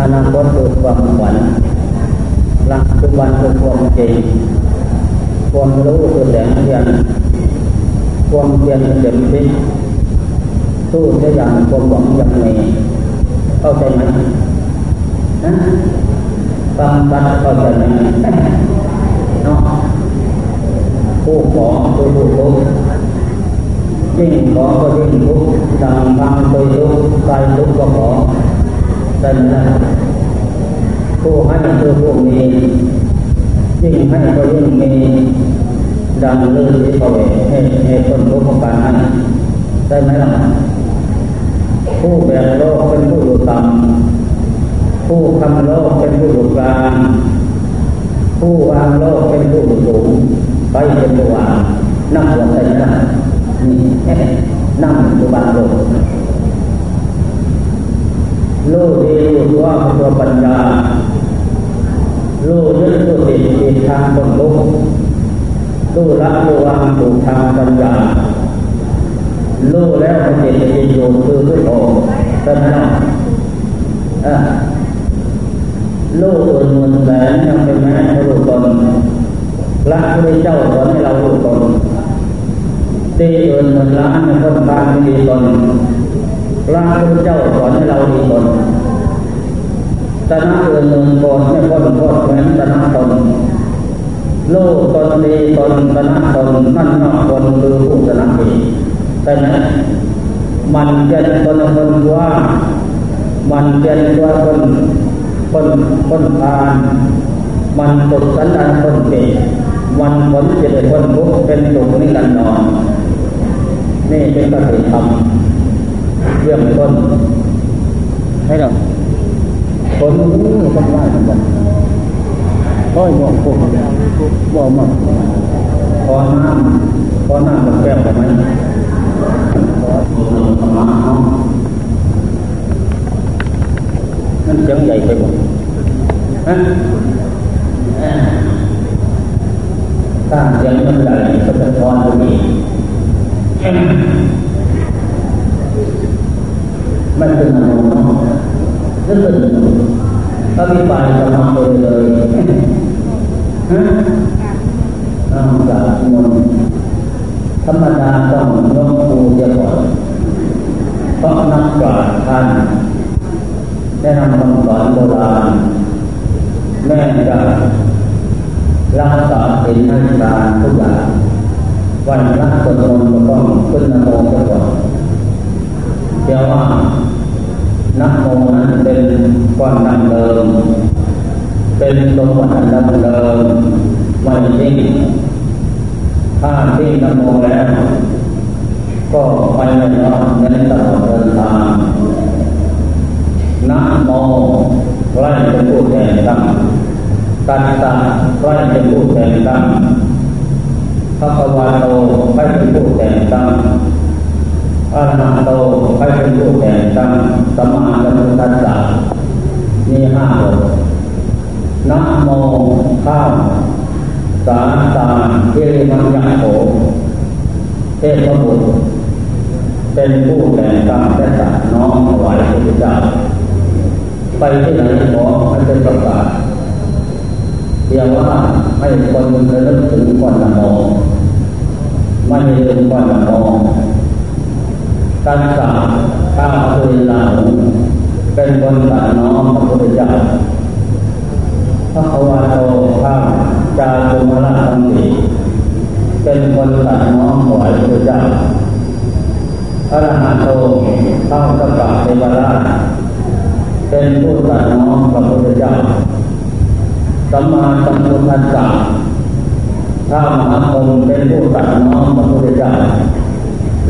อนาคตคือความฝันลักจุบันคือความจริงความรู้คือแสงเทียนความเพียรเต็มที่สู้จะอย่างความหวังยังมีเข้าใจไหมนะฟังตัดเข้าใจไหมเนาะผู้ขอผู้ผู้ทุกยิ่งขอก็ยิ่งทุกดังทางโดยทุกกายทุกก็ขอ แต่นะผู้ให้คือผู้มียิ่งให้ก็ยิ่งมีดังลือที่เขาให้ให้คนรู้ของการให้ได้ไหมล่ะผู้แบกโลกเป็นผู้อยู่ต่ำผู้ทำโลกเป็นผู้อยู่กลางผู้วางโลกเป็นผู้อยู่สูงไปเป็นผู้วางนั่งหัวใจนั่งนี่นั่งอยู่บางโลก ลูกดีลูกว่าตัวปัญญาลูกยึดลูกติดติดทางบนโลกลูกละลูกวางถูกทางปัญญาลูกแล้วมันจิตจะอยู่คือผู้โตแต่ไม่ต้องอ่าลูกอื่นหมื่นแสนยังเป็นแม่ให้ลูกตนละพระเจ้าสอนให้เราลูกตนตีอื่นมื่นล้านในคนทางดีตน ละพระเจ้าสอนให้เราดีตนตนะอื่นหมื่นคนให้คนคนเหมือนตนะตนโลกตนดีตนตนะตนนั่นนอกตนคือผู้ตนะดีแต่ไหมมันเป็นตนคนว่ามันเป็นตัวคนคนคนทานมันตกสันดานคนเก่มันผลจะเป็นคนทุกเป็นสุขนิรันดรนี่เป็นกติธรรม เรื่องต้นให้เราคนนี้ต้องไหว้กันกันร้อยบอกพวกบอกมาขอน้ำขอน้ำกับแก้วได้ไหมขอธรรมะนั่นเสียงใหญ่ไปหมดฮะถ้าเสียงมันใหญ่ก็จะทอตรงนี้ มันเป็นอารมณ์นั่นเป็นอภิปรายธรรมะเลยเลยฮะเอาจากมนธรรมดาต้องยกมือเยก่อนเพราะนักปราชญ์ท่านได้นำคำสอนโบราณแม่จะรักษาศีลให้ทานทุกอย่างวันรักสวดมนต์ก็ต้องขึ้นนโมไปก่อน เดี๋ยวว่านักโมนั้นเป็นความดังเดิม เป็นสมบัติดังเดิมไม่ทิ้งถ้าที่นักโมแล้ว ก็ไปไม่รอดในตลอดเดินทางนะโมใครเป็นผู้แทนตั้งตัณตาใครเป็นผู้แทนตั้งพระวาโตใครเป็นผู้แทนตั้ง อานาโตใครเป็นผู้แทนตั้งสมาสัมพุทธัสสะมีห้าบทนะโมข้าวสาตาเทมังยะโขเทพบุตรเป็นผู้แทนตั้งและตัดน้องถวายพระพุทธเจ้าไปที่ไหนขอให้เป็นประกาศเรียกว่าให้คนระลึกถึงก่อนละโมไม่ลืมก่อนละโมองการสาข้าพเจ้าเป็นคนตัดน้องพระพุทธเจ้าพระควาโตข้าจารุมราชันติเป็นคนตัดน้องหวยพระเจ้าพระรหันโตเข้าสกัดเทวราชเป็นผู้ตัดน้องพระพุทธเจ้า สัมพุทธัสสะถ้ามหาคมเป็นผู้ตัดน้องพระพุทธเจ้า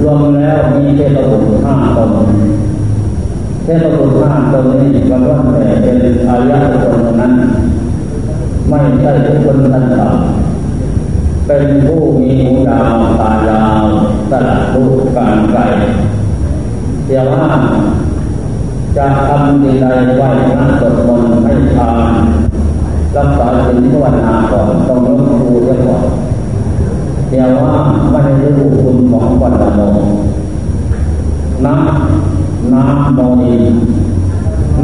รวมแล้วมีเทพบุตรห้าตนเทพบุตรห้าตนนี้ก็ล้วนแต่เป็นอายะคนนั้น ไม่ใช่ทุกคนทันตาเป็นผู้มีหูยาวตายาวตลาดลูกการไกลเดี๋ยว่าจะทำดีใดไหวพระสวดมนให้ทาน รักษาศีลภาวนาก่อนต้องยกครูเสียก่อนเดี๋ยวว่าไม่ได้รู้คุณของวันละโมน้ำน้ำโมนี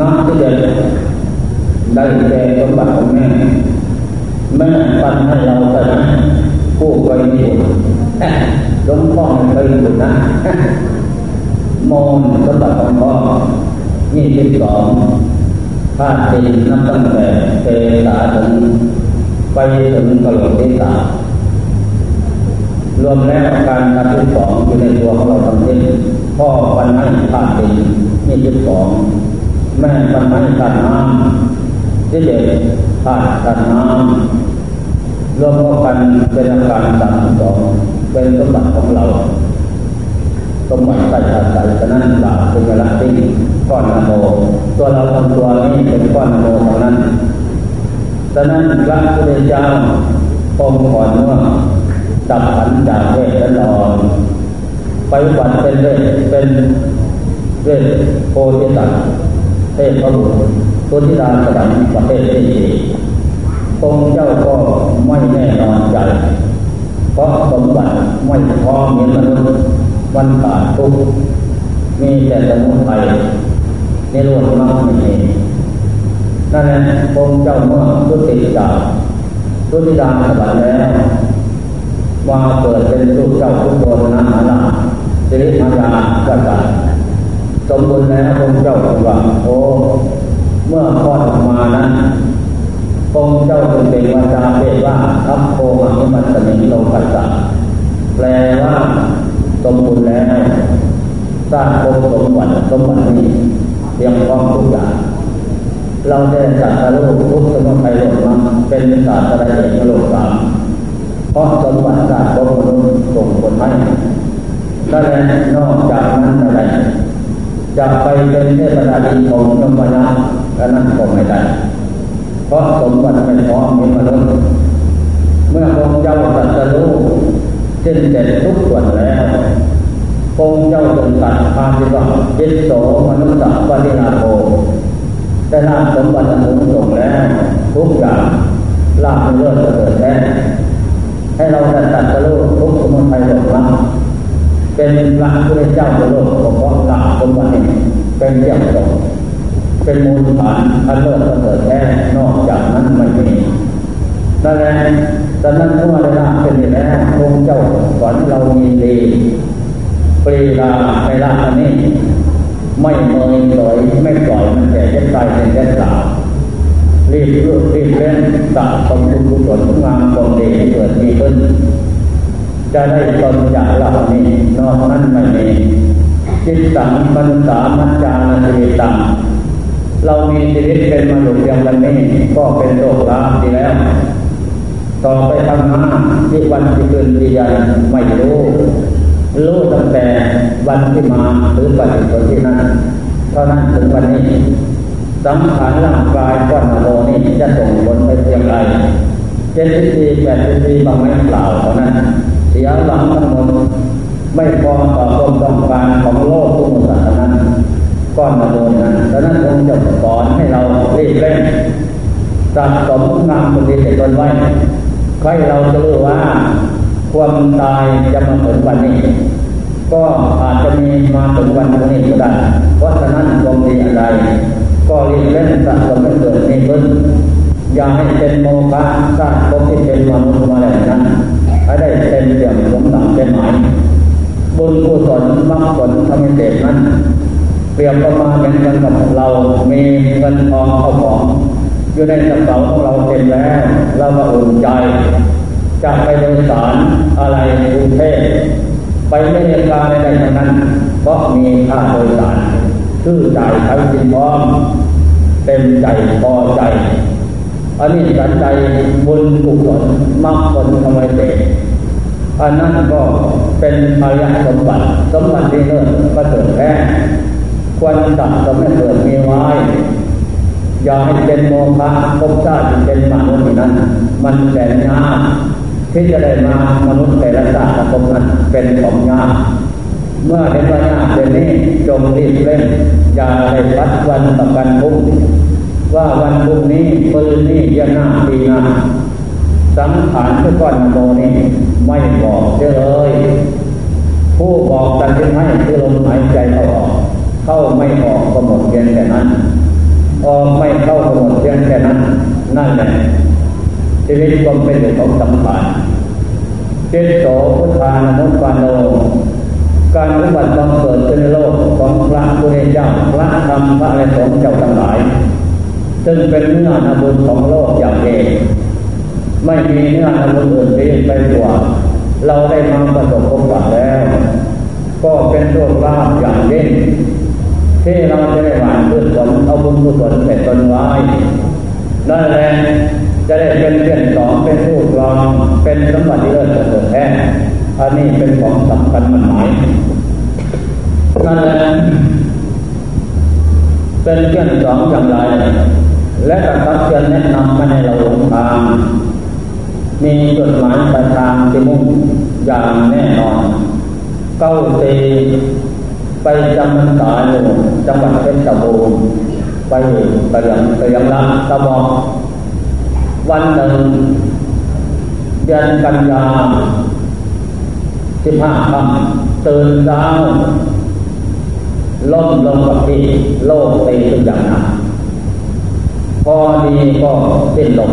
น้ำที่เด็ดได้แก่สมบัติของแม่แม่ปันให้เราแต่ผู้เคยมีบลวงพ่อเคยบุญนะมองสมบัติของพ่อนี่สิบสอง ธาตุดินนับตั้งแต่เตตาถึงไปถึงกระโหลกศีรษะรวมแล้วการนับที่สองอยู่ในตัวของเราทั้งสิ้นพ่อปัญหาธาตุดินนี่สิบสองแม่ปัญหาธาตุน้ำที่เด็กธาตุธาตุน้ำรวมกันเป็นอาการสามสองเป็นสมบัติของเรา สมบัติใส่ใส่ฉะนั้นหลักเป็นเวลาที่ก้อนนโมตัวเราทำตัวนี้เป็นก้อนนโมเท่านั้นฉะนั้นพระพุทธเจ้าพงก่อนว่าดับขันจากเวทและนอนไปวัดเป็นเวทเป็นเวทโพธิสัตว์เทพพระบุตรตุทิดาสดังประเทศที่สี่องค์เจ้าก็ไม่แน่นอนใจ เพราะสมบัติไม่พอเหมือนมนุษย์ วันขาดทุกมีแต่สมุทัยในโลกนั้นไม่มีนั่นแหละองค์เจ้าเมื่อทุติจากทุติดาสบัดแล้วมาเกิดเป็นลูกเจ้าทุกโบนาหาลาสิริมายากษัตริย์สมบูรณ์แล้วองค์เจ้าบอกว่าโอ้เมื่อคลอดออกมานั้นองค์เจ้าจึงเป็นวาจาเปว่าทัพโพมหิมันสมิโลกัสสะแปลว่า สมบูรณ์แล้วสร้างภพสมบัติสมบัตินี้เพียงพร้อมทุกอย่างเราได้สัตว์โลกทุกสมุทัยโลกมาเป็นศาสตราเอกโลกสามเพราะสมบัติศาสตร์ของมนุษย์ส่งผลให้ถ้าแล้นอกจากนั้นอะไรจะไปเป็นเทพดาดีของยมยาก็นั่นก็ไม่ได้เพราะสมบัติไม่พร้อมมีมนุษย์เมื่อองค์เจ้าตรัสรู้ เช่นเด็ดทุกส่วนแล้วองค์เจ้าทรงตัดพาสิว่าจิตโสมนุษย์ปฏินาโภได้ลาสมบัติสูงส่งแล้ว ทุกอย่างลาภเลิศเกิดแท้ให้เราได้ตัดสรู้ทุกสมุทัยหลงละเป็นพระพุทธเจ้าโลกเพราะลาภสมบัติเป็นเยี่ยมสงเป็นมูลฐานอันเลิศเกิดแท้นอกจากนั้นไม่มีนั่นแหละ ดังนั้นเมื่อได้ลาเป็นแล้วองค์เจ้าสอนเรามีดีปรีลาในลาอันนี้ ไม่เมยลอยไม่ปล่อยมันแต่จะตายเป็นแค่สาวรีบรูดรีบเล่นสะสมบุญกุศลงามความดีให้เกิดมีขึ้น จะได้ตนจากเหล่านี้นอกนั้นไม่มีจิตสังมันสามัจจานิตังเรามีชีวิตเป็นมนุษย์อย่างวันนี้ก็เป็นโลกลาดีแล้ว ต่อไปทำหน้าที่วันที่เกินปียันไม่รู้รู้ตั้งแต่วันที่มาหรือปฏิบัติที่นั้นเท่านั้นถึงวันนี้สังขารร่างกายก้อนโลนี้จะส่งผลไปเพียงไรเจ็ดสิบสี่แปดสิบสี่บางไม่เปล่าเท่านั้น เสียหลังทั้งหมดไม่พอต่อความต้องการของโลกทุกหมสัตว์นั้นก้อนโลนั้นดังนั้นองค์จะสอนให้เราเรีบเร่งสะสมงามคนดีเด็ตนไว้ ใครเราจะรู้ว่า ความตายจะมาถึงวันนี้ ก็อาจจะมีมาถึงวันนี้ก็ได้เพราะฉะนั้นความดีอะไร ก็รีบเล่นสะสมให้เกิดในพื้นอย่าให้เป็นโมฆะสร้างภพที่เป็นมนุษย์มาแล้วนั้นให้ได้เป็นเดี่ยมสมดังเป็นหมายบุญกุศลมรรคผลทำให้เด็นั้นเปรียบประมาณเหมือนกันกับเรา มีเงินทองเข้าของ อยู่ในกระเป๋าของเราเต็มแล้ว เราก็อุ่นใจ จะไปโดยสารอะไรในกรุงเทพไปไม่เรียนการใดทั้งนั้นเพราะมีค่าโดยสารชื่อใจใช้สินพร้อมเต็มใจพอใจ อันนี้สันใจบุญกุศลมรรคผลทำไมเตอันนั้นก็เป็นอริยสมบัติสมบัติที่เลิศก็เกิดแท้ควรตัดสมให้เกิดมีไว้ อย่าให้เป็นโมฆะภพชาติเป็นมนุษย์นั้น มันแสนยากที่จะได้มามนุษย์แต่ละชาติภพนั้นเป็นของยากเมื่อเห็นว่ายากเป็นนี้จงรีบเร่งอย่าได้พัดวันต่อกันพุ่งว่าวันพรุ่งนี้ปืนนี้ยันหน้าปีหน้าสังขารทุกก้อนโมนี้ไม่บอกเลย ผู้บอกกันที่ให้คือลมหายใจเข้าออก เข้าไม่ออกก็หมดเพียงแต่นั้น ออกไม่เข้ากำหนดเพียงแค่นั้น นั่นแหละชีวิตก็เป็นเรื่องของสำคัญเจตโสพุทธานุปานโนการปฏิบัติบังเกิดในโลกของพระพุทธเจ้าพระธรรมพระอริยสงฆ์เจ้าทั้งหลายซึ่งเป็นเนื้อนาบุญของโลกอย่างเองไม่มีเนื้อนาบุญอื่นที่ไปกว่า เราได้มาประสบพบกันแล้ว ก็เป็นโชคลาภอย่างยิ่ง ที่เราจะได้หวานพืชผลเอาบุญกุศลเป็นต้นไว้นั่นแหละจะได้เป็นเพื่อนสองเป็นผู้ครองเป็นสมบัติเลิศเกิดแท้อันนี้เป็นของสำคัญมันหมายนั่นแหละเป็นเพื่อนสองอย่างไร และกระทับเชิญแนะนำมาในเราหลงทาง มีจดหมายปลายทางที่มุ่งอย่างแน่นอนเก้าตี ไปจำพรรษาอยู่จังหวัดเพชรบูรณ์ไปไปยังไปยังละตะบอกวันหนึ่งเดือนกันยาสิบห้าค่ำตื่นเช้าล่มลงกับที่โลกตีทุกอย่างนะพอดีก็สิ้นลม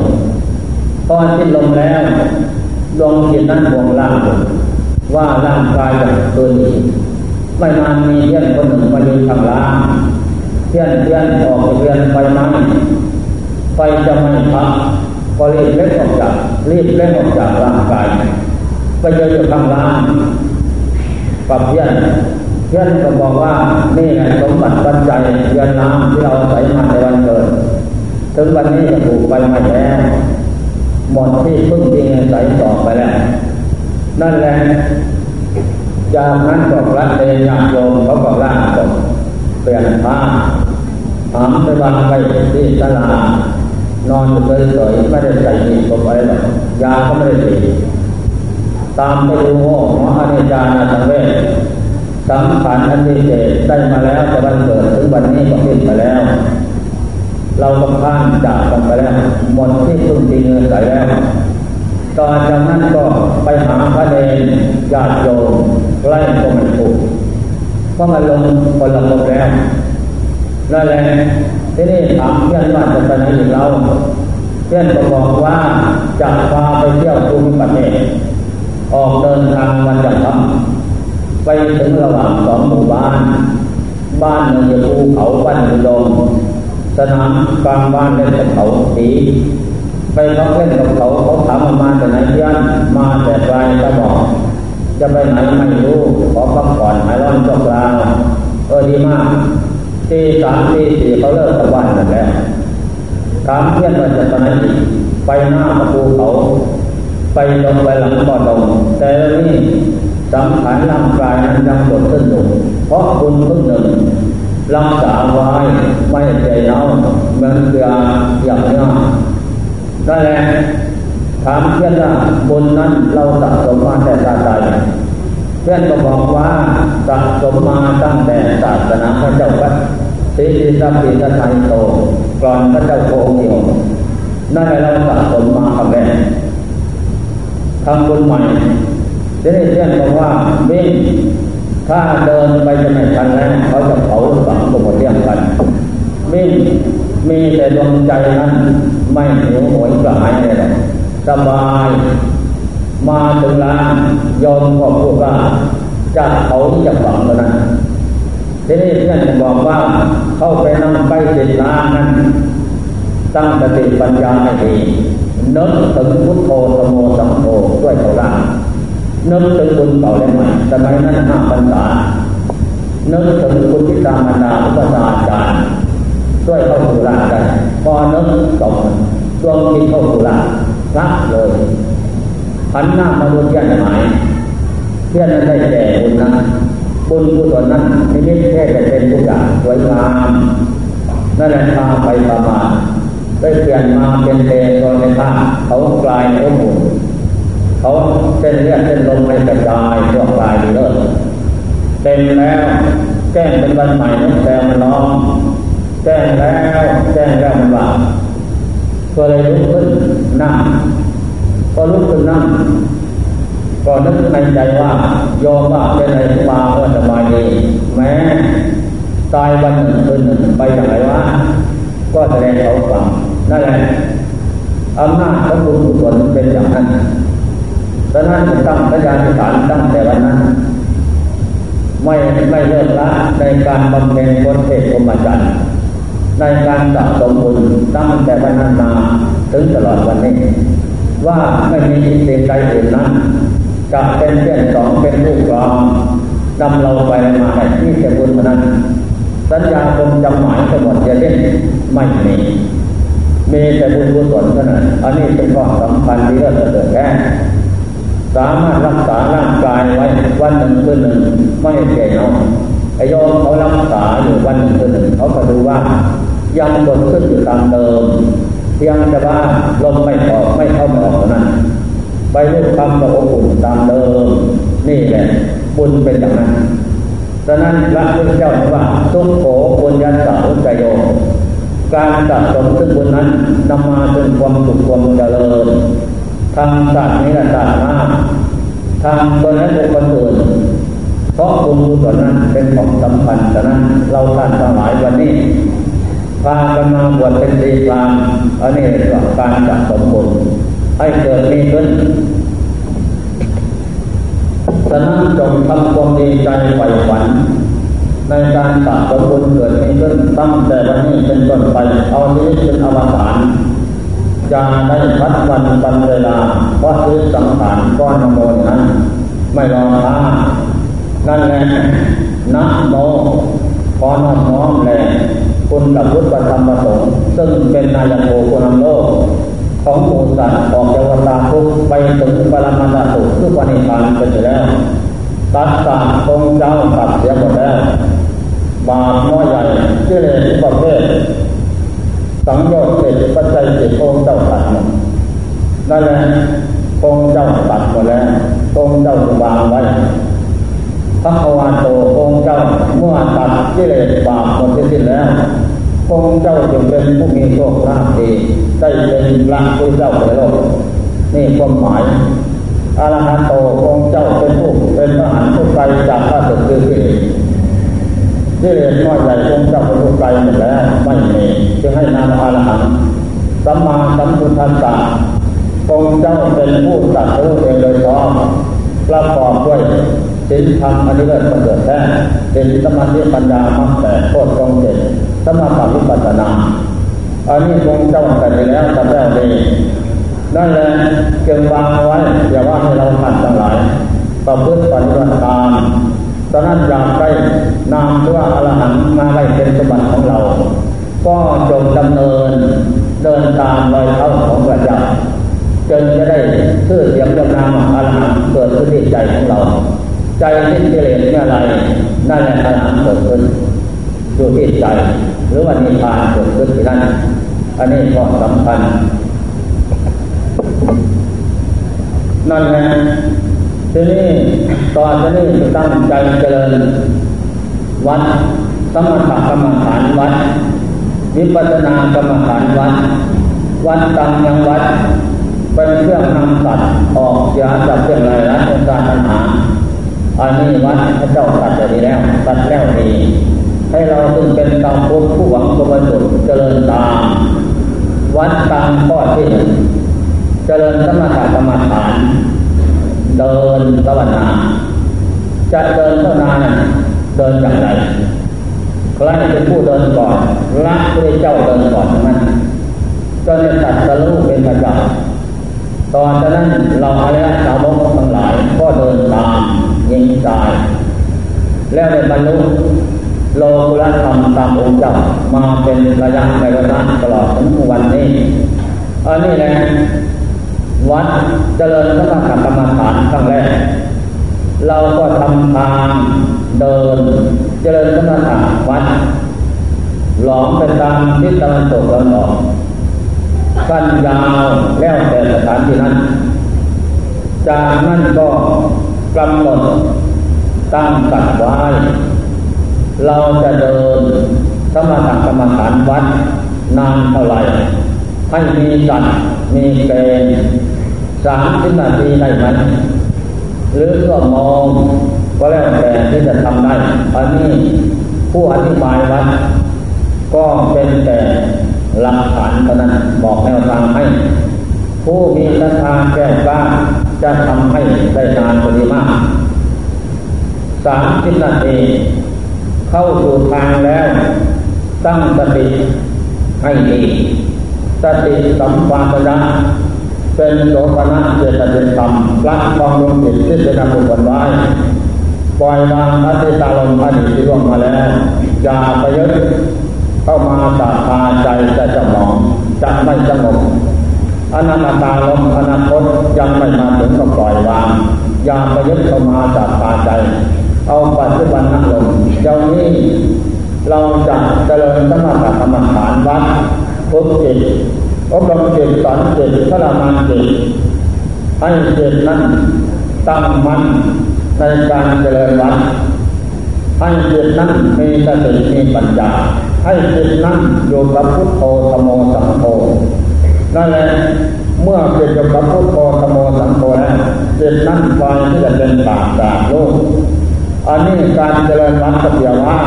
พอสิ้นลมแล้วดวงจิตนั้นห่วงล่างว่าร่างกายอย่างเกิน ไม่นานมีเพื่อนคนหนึ่งมายืนทางล่างเพื่อนเพื่อนออกเรียนไฟไม้ไฟจะไม่พักก็รีบเล่นออกจากรีบเล่นออกจากร่างกายไปเจออยู่ข้างล่างกับเพื่อนเพื่อนก็บอกว่านี่แหละสมบัติปัจจัยเยือนน้ำที่เราใส่มาในวันเกิดถึงวันนี้จะถูกไปมาแล้วหมดที่พึ่งที่ใส่ต่อไปแล้วนั่นแหละ จากนั้นก็พระเตญาโยมเขาก็ล่างศพเปลี่ยนผ้าหามไปวางไว้ที่ตลาดนอนอยู่เฉยๆไม่ได้ใส่หีบอะไรหรอกยาก็ไม่ได้ตีตามไปดูหมออนิจจานาสังเวชสังขารอันดีเจได้มาแล้วแต่วันเกิดถึงวันนี้ก็สิ้นไปแล้ว เราต้องข้ามจากกันไปแล้วหมดที่พึ่งที่เงินใส่แล้ว ตอจากนั้นก็ไปหาพระเดนญาติโยมไล่ก็ไม่ถูกเพราะมันลงคนละคนแล้วนั่นแหละที่นี่ถามเพื่อนว่าจะไปไหนอีกเราเพื่อนก็บอกว่าจะพาไปเที่ยวภูมิประเทศออกเดินทางวันจันทร์ไปถึงระหว่างสองหมู่บ้าน บ้านหนึ่งอยู่ภูเขาบ้านหนึ่งลงสนามกลางบ้านเล่นเขาสี ไปเขาเล่นกับเขาเขาถามมาแต่ไหนเพื่อนมาแต่ไกลจะบอก จะไปไหนไม่รู้ขอพักผ่อนหายร้อนจบลาเออดีมากตีสามตีสี่เขาเลิกกับบ้านกันแล้วถามเพื่อนว่าจะไปไหนไปหน้าประตูเขา ไปลงไปหลังบ่อตรงแต่นี่สังขารร่างกายนั้นยังปวดขึ้นอยู่เพราะคุณพึ่งหนึ่งรักษาไว้ไม่ใจเน่าเหมือนเกลืออย่างนี้ นั่นแหละถามเพื่อนว่าบุญนั้นเราสะสมมาแต่ตาใจเพื่อนก็บอกว่าสะสมมาตั้งแต่ศาสนาพระเจ้าวัดสีสัพพิทไทยโตก่อนพระเจ้าโคเดียวนั่นแหละเราสะสมมาคำแรกทำบุญใหม่จะได้เพื่อนบอกว่าเบ้ถ้าเดินไปจะไม่ทันแล้วเขาจะเผาฝังตัวเรียงกันมิ่งมีแต่ดวงใจนั้น ไม่หิวโหยกระหายเลยสบาย มาถึงร้านยอมก็พูดว่าจะเขาจะฝังแล้วนะทีนี้เพื่อนบอกว่าเข้าไปนั่งไปเจ็ดล้านนั้นตั้งสติปัญญาให้ดีนึกถึงพุทโธสมโมสังโฆด้วยเขาล่างนึกถึงคุณเก่าและใหม่สมัยนั้นห้าพรรษานึกถึงคุณที่ตามรรดาอุปสาจารย์ ช่วยเข้าสู่ร่าได้พอนึกสองดวงจิตเข้าสู่ร่ารับเลยหันหน้ามาดูเพื่อนหมายเพื่อนนั้นได้แก่บุญนั้นบุญกุศลนั้นไม่ได้แค่แต่เป็นทุกอย่างสวยงามนั่นแหละพาไปประมาณได้เปลี่ยนมาเป็นเตโซในท่าเขากลายเป็นหมุนเขาเส้นเลือดเส้นลมไม่กระจายทั่วกายเลิศเต็มแล้วแก้งเป็นวันใหม่น้ำแซมมันร้อง แจ้งแล้วแจ้งแล้วมันว่าก็เลยลุกขึ้นนั่งพอลุกขึ้นนั่งก็นึกในใจว่ายอมว่าเป็นอะไรมาเมื่อสบายดีแม้ตายวันหนึ่งคืนหนึ่งไปอย่างไรวะก็แสดงเขาฟังนั่นแหละอำนาจของบุญกุศลเป็นอย่างนั้นดังนั้นตั้งพยานฐานตั้งแต่วันนั้น ไม่ไม่เลิกละในการบำเพ็ญบนเทศกรมจันทร์ ในการสะสมบุญตั้งแต่วันนั้นมาถึงตลอดวันนี้ ว่าไม่มีสิ่งใดอื่นนั้นจะเป็นเช่นสองเป็นผู้กรองนำเราไปมาให้ที่จะบุญนั้นสัญญาคงจำหมายทั้งหมดจะเล่นไม่มีมีแต่บุญกุศลเท่านั้นอันนี้เป็นข้อสำคัญที่เราจะเกิดแค่สามารถรักษาร่างกายไว้วันหนึ่งคืนหนึ่งไม่แก่นอนไอ้ยอมเขารักษาอยู่วันหนึ่งคืนหนึ่งเขาก็ดูว่า ยังบดขึ้นอยู่ตามเดิม เพียงแต่ว่าลมไม่ออกไม่เข้าไม่ออกนั้นไปด้วยคำกับอบอุ่นตามเดิม นี่แหละบุญเป็นอย่างนั้นดังนั้นพระพุทธเจ้าว่าทุกโขบุญยันสังใจโยการสะสมซึ่งบุญนั้นนำมาเป็นความสุขความเจริญทางศาสตร์นี้ละศาสตร์หน้าทางตัวนั้นเป็นคนอื่นเพราะบุญกุศลนั้นเป็นของสำคัญฉะนั้นเราท่านทั้งหลายวันนี้ พากันมาบวชเป็นตีกลางอันนี้เรียกว่าการสะสมบุญให้เกิดมีขึ้นฉะนั้นจงทำความดีใจใฝ่ฝัน ในการสะสมบุญเกิดมีขึ้นตั้งแต่วันนี้เป็นต้นไป เอาชีวิตเป็นอวสานจะได้พัดวันบันเวลาเพราะซื้อสังขารก้อนโมนั้น ไม่รอช้านั่นแหละนะโมขอน้อมน้อมแหละ คุณกับพุทธธรรมประสงค์ซึ่งเป็นนายโกคุณโลก ของหมูสัตว์ออกจากวัฏทุกไปถึงปรมาตสุทุกวันิพานไปแล้ว ตัดสาตรงเจ้าตัดเสียหมดแล้ว บาปน้อยใหญ่ที่เลยประเภทสังโยชน์เกิดปัจจัยเกิดองเจ้าตัดหมดนั่นแหละองเจ้าตัดหมดแล้วองเจ้าวางไว้ พระวานโตองค์เจ้าเมื่อตัดกิเลสบาปหมดสิ้นแล้วองค์เจ้าจึงเป็นผู้มีโชคลาภดีได้เป็นพระผู้เจ้าในโลกนี่ความหมายอรหันโตองค์เจ้าเป็นผู้เป็นพระหันผู้ไกลจากข้าศึกคือกิเลสกิเลสน้อยใหญ่องค์เจ้าเป็นผู้ไกลหมดแล้วไม่มีจึงให้นามอรหันสัมมาสัมพุทธัสสะองค์เจ้าเป็นผู้ตัดรู้เองโดยชอบประกอบด้วย ศีลธรรมอันเลิศประเสริฐแท้เป็นสมาธิปัญญามรรคแปดโคตรตรงเจ็ดสมาธิวิปัสสนาอันนี้คงเจ้าแต่ไปแล้วแต่แล้วดีนั่นแหละเก็บวางไว้อย่าว่าให้เราหัดทั้งหลายประพฤติปฏิบัติตามตอนนั้นอยากได้นามหรือว่าอรหันต์มาไว้เป็นสมบัติของเรา ก็จงดำเนินเดินตามรอยเท้าของพระเจ้าจนจะได้ชื่อเสียงจำนามอรหันต์เกิดขึ้นในใจของเรา ใจที่เกลียดเมื่อไรนั่นแหละอรหันต์เกิดขึ้นอยู่ที่ใจ หรือว่านิพพานเกิดขึ้นที่นั่นอันนี้ก็สำคัญนั่นแหละทีนี้ตอนนี้ตั้งใจเจริญ วัดสมถกรรมฐานวัดวิปัสสนากรรมฐานวัด วัดตังยังวัด เป็นเครื่องนำสัตว์ออกจากจากเรื่องไรรัดการปัญหา อันนี้วัดพระเจ้าตัดดีแล้วตัดแล้วดีให้เราซึ่งเป็นตามภพผู้หวังประโยชน์เจริญตาม วัดตามข้อที่หนึ่งเจริญสมถกรรมฐาน เดินภาวนา จะเดินภาวนาเดินอย่างไรใครเป็นผู้เดินก่อนละพระเจ้าเดินก่อนนั้นจนตัดสรุปเป็นประจักษ์ตอนนั้นเราอริยสาวกทั้งหลายก็เดินตาม ยิงตาย แล้วได้บรรลุโลกุลธรรมตามองค์เจ้ามาเป็นระยะในระยะตลอดถึงวันนี้อันนี้แหละวัดเจริญสมถกรรมฐานครั้งแรก เราก็ทำทางเดินเจริญสมถะวัดหลอมไปตามทิศตะวันตกตะวันออกกันยาวแล้วแต่สถานที่นั้น จากนั้นก็ กำหนดตั้งกัดไว้เราจะเดินสมถกรรมฐานวัดนานเท่าไหร่ให้มีจัดมีเกณฑ์สามสิบนาทีได้ไหมหรือก็มองก็แล้วแต่ที่จะทำได้ อันนี้ผู้อธิบายวัดก็เป็นแต่หลักฐานเท่านั้นบอกแนวทางให้ ผู้มีศรัทธาแก้กล้า จะทำให้ได้นานกว่านี้มากสามสิบนาทีเข้าสู่ทางแล้ว ตั้งสติให้ดีสติสัมปชัญญะเป็นโสภณะเจตสิกรรมรักความลงจิตที่เป็นอกุศลไว้ปล่อยวางอติตาลมอดีตที่ล่วงมาแล้วอย่าไปยึดเข้ามาสาคาใจจะจะมองจะไม่สงบ อนาคตาลมอนาคตยังไม่มาถึงก็ปล่อยวางอย่าไปยึดเข้ามาสาคาใจ เอาปัจจุบันนั่งลงเจ้านี้เราจะเจริญสมถะกรรมฐานวัดพุทจิตอบรมจิตสอนจิตพระมานจิตให้จิตนั้นตั้งมั่นในการเจริญวัดให้จิตนั้นมีสติมีปัญญาให้จิตนั้นอยู่กับพุทโธธโมสังโฆ นั่นแหละเมื่อเกิดกับพุทโธธโมสังโฆแล้วจิตนั้นไฟที่จะเป็นปากจากโลก อันนี้การเจริญวัดก็เพียงว่า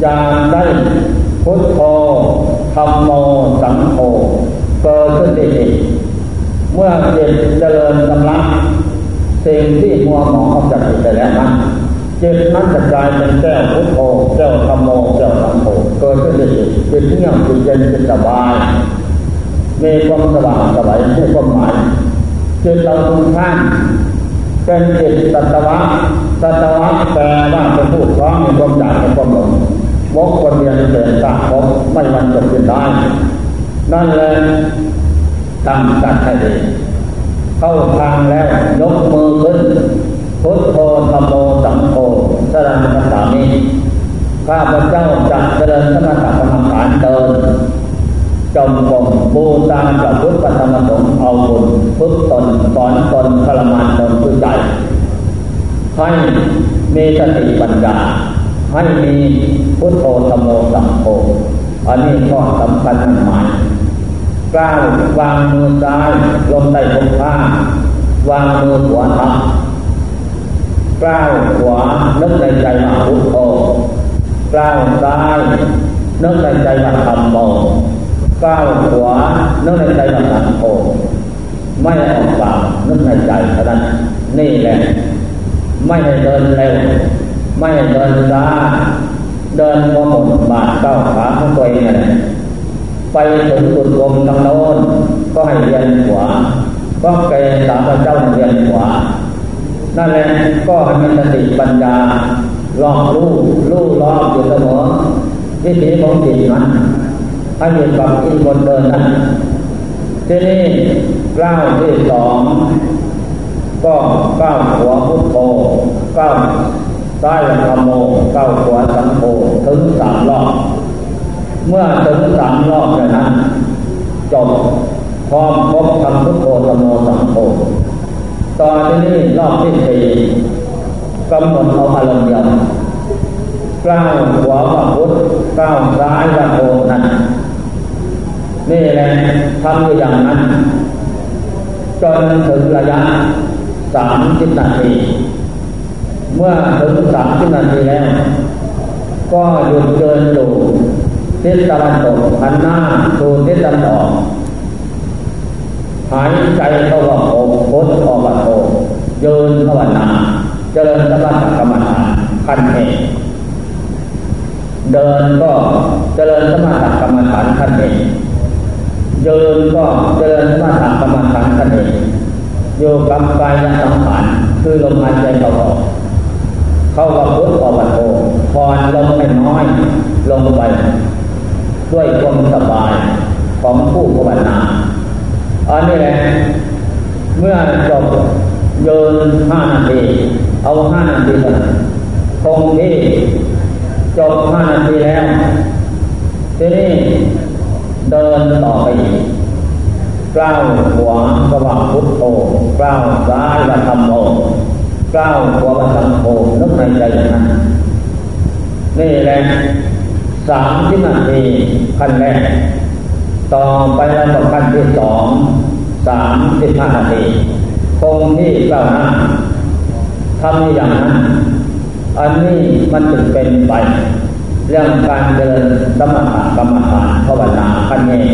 อยางได้พุทโธธรรมโมสังโฆเกิดขึ้นเองเมื่อเจิตเจริญกำลังสิ่งที่มัวหมองออกจากจิตไปแล้วนั้นจิตนั้นจะกลายเป็นแก้วพุทโธแก้วธรรมโมแก้วสังโฆเกิดขึ้นเองจิตเงียบจิตเย็นจิตสบาย มีความสว่างสบายมีความหมายจิตเราทุกท่านเป็นจิตสัตวะสัตวะแปลว่าเป็นผู้พร้อมมีความอยากมีความหลงวกคนเรียนเสียสร้างพบไม่มันจบเป็นได้ นั่นแหละตั้งกันให้ดีเข้าทางแล้วยกมือขึ้นพุทโธธรรมโมสังโฆสรังคาถานี้ข้าพเจ้าจะเจริญสมถะกรรมฐานเดิน จมกรมบูตามกับพุทธธรรมสงฆ์เอาบุญพุทธตนสอนตนทรมานตนด้วใจให้มีสติปัญญาให้มีพุทโธธรรมโมสังโฆอันนี้ก็สำคัญหมายกล้าววางมือซ้ายลงใต้ท้องผ้าวางมือขวาทับกล้าวขวานึกในใจว่าพุทโธกล้าวซ้ายนึกในใจว่าธรรมโม ก้าวขวานึกในใจว่าสังโฆไม่ออกปากนึกในใจเท่านั้นนี่แหละ ไม่ให้เดินเร็วไม่ให้เดินช้าเดินพอหมดบาดเก้าวขาของตัวเองเลยไปถึงจุดรวมทางโน้นก็ให้เรียนขวาก็เกณฑ์สามพระเจ้าเรียนขวานั่นแหละก็ให้มีสติปัญญาลองรู้รู้ลองอยู่เสมอวิถีของจิตนั้น ให้อยู่กับที่คนเดินนั้นที่นี่ก้าวที่สองก็ก้าวหัวพุทโธก้าวซ้ายธรรมโมก้าวขวาสังโฆถึงสามรอบ เมื่อถึงสามรอบแล้วนั้นจบพร้อมครบทำพุทโธธรรมโมสังโฆตอนนี้รอบที่สี่กำหนดเอาอารมณ์เดียวก้าวขวาว่าพุทก้าวซ้ายว่าโธนั้น นี่แหละทำอยู่อย่างนั้นจนถึงระยะสามสิบนาที เมื่อถึงสามสิบนาทีแล้ว ก็หยุดเดินอยู่ทิศตะวันตกหันหน้าสู่ทิศตะวันออกหายใจเข้าว่าโอพุทออกว่าโทยืนภาวนาเจริญสมถกรรมฐานขั้นเอกเดินก็เจริญสมถกรรมฐานขั้นเอก ยืนก็เจริญสมถกรรมฐานขั้นเอกอยู่กับกายและสังขารคือลมหายใจเข้าออกเข้ากับพุทธออกโทพรลมให้น้อย ลงไป ด้วยความสบายของผู้ภาวนาอันนี้แหละเมื่อจบเดินห้านาทีเอาห้านาทีเท่านั้นคงที่จบห้านาทีแล้วทีนี้ เดินต่อไปอีกก้าวขวาสว่างพุทโธก้าวซ้ายละธรรมโมก้าวขวาละธรรมโมนึกในใจอย่างนั้นนี่แหละสามที่นาทีขั้นแรก ต่อไปแล้วต่อขั้นที่สองสามสิบห้านาทีคงที่ก้าวหน้าทำอย่างนั้น อันนี้มันถึงเป็นไป เรื่องการเดินสมถะกรรมฐานภาวนาขั้นนี้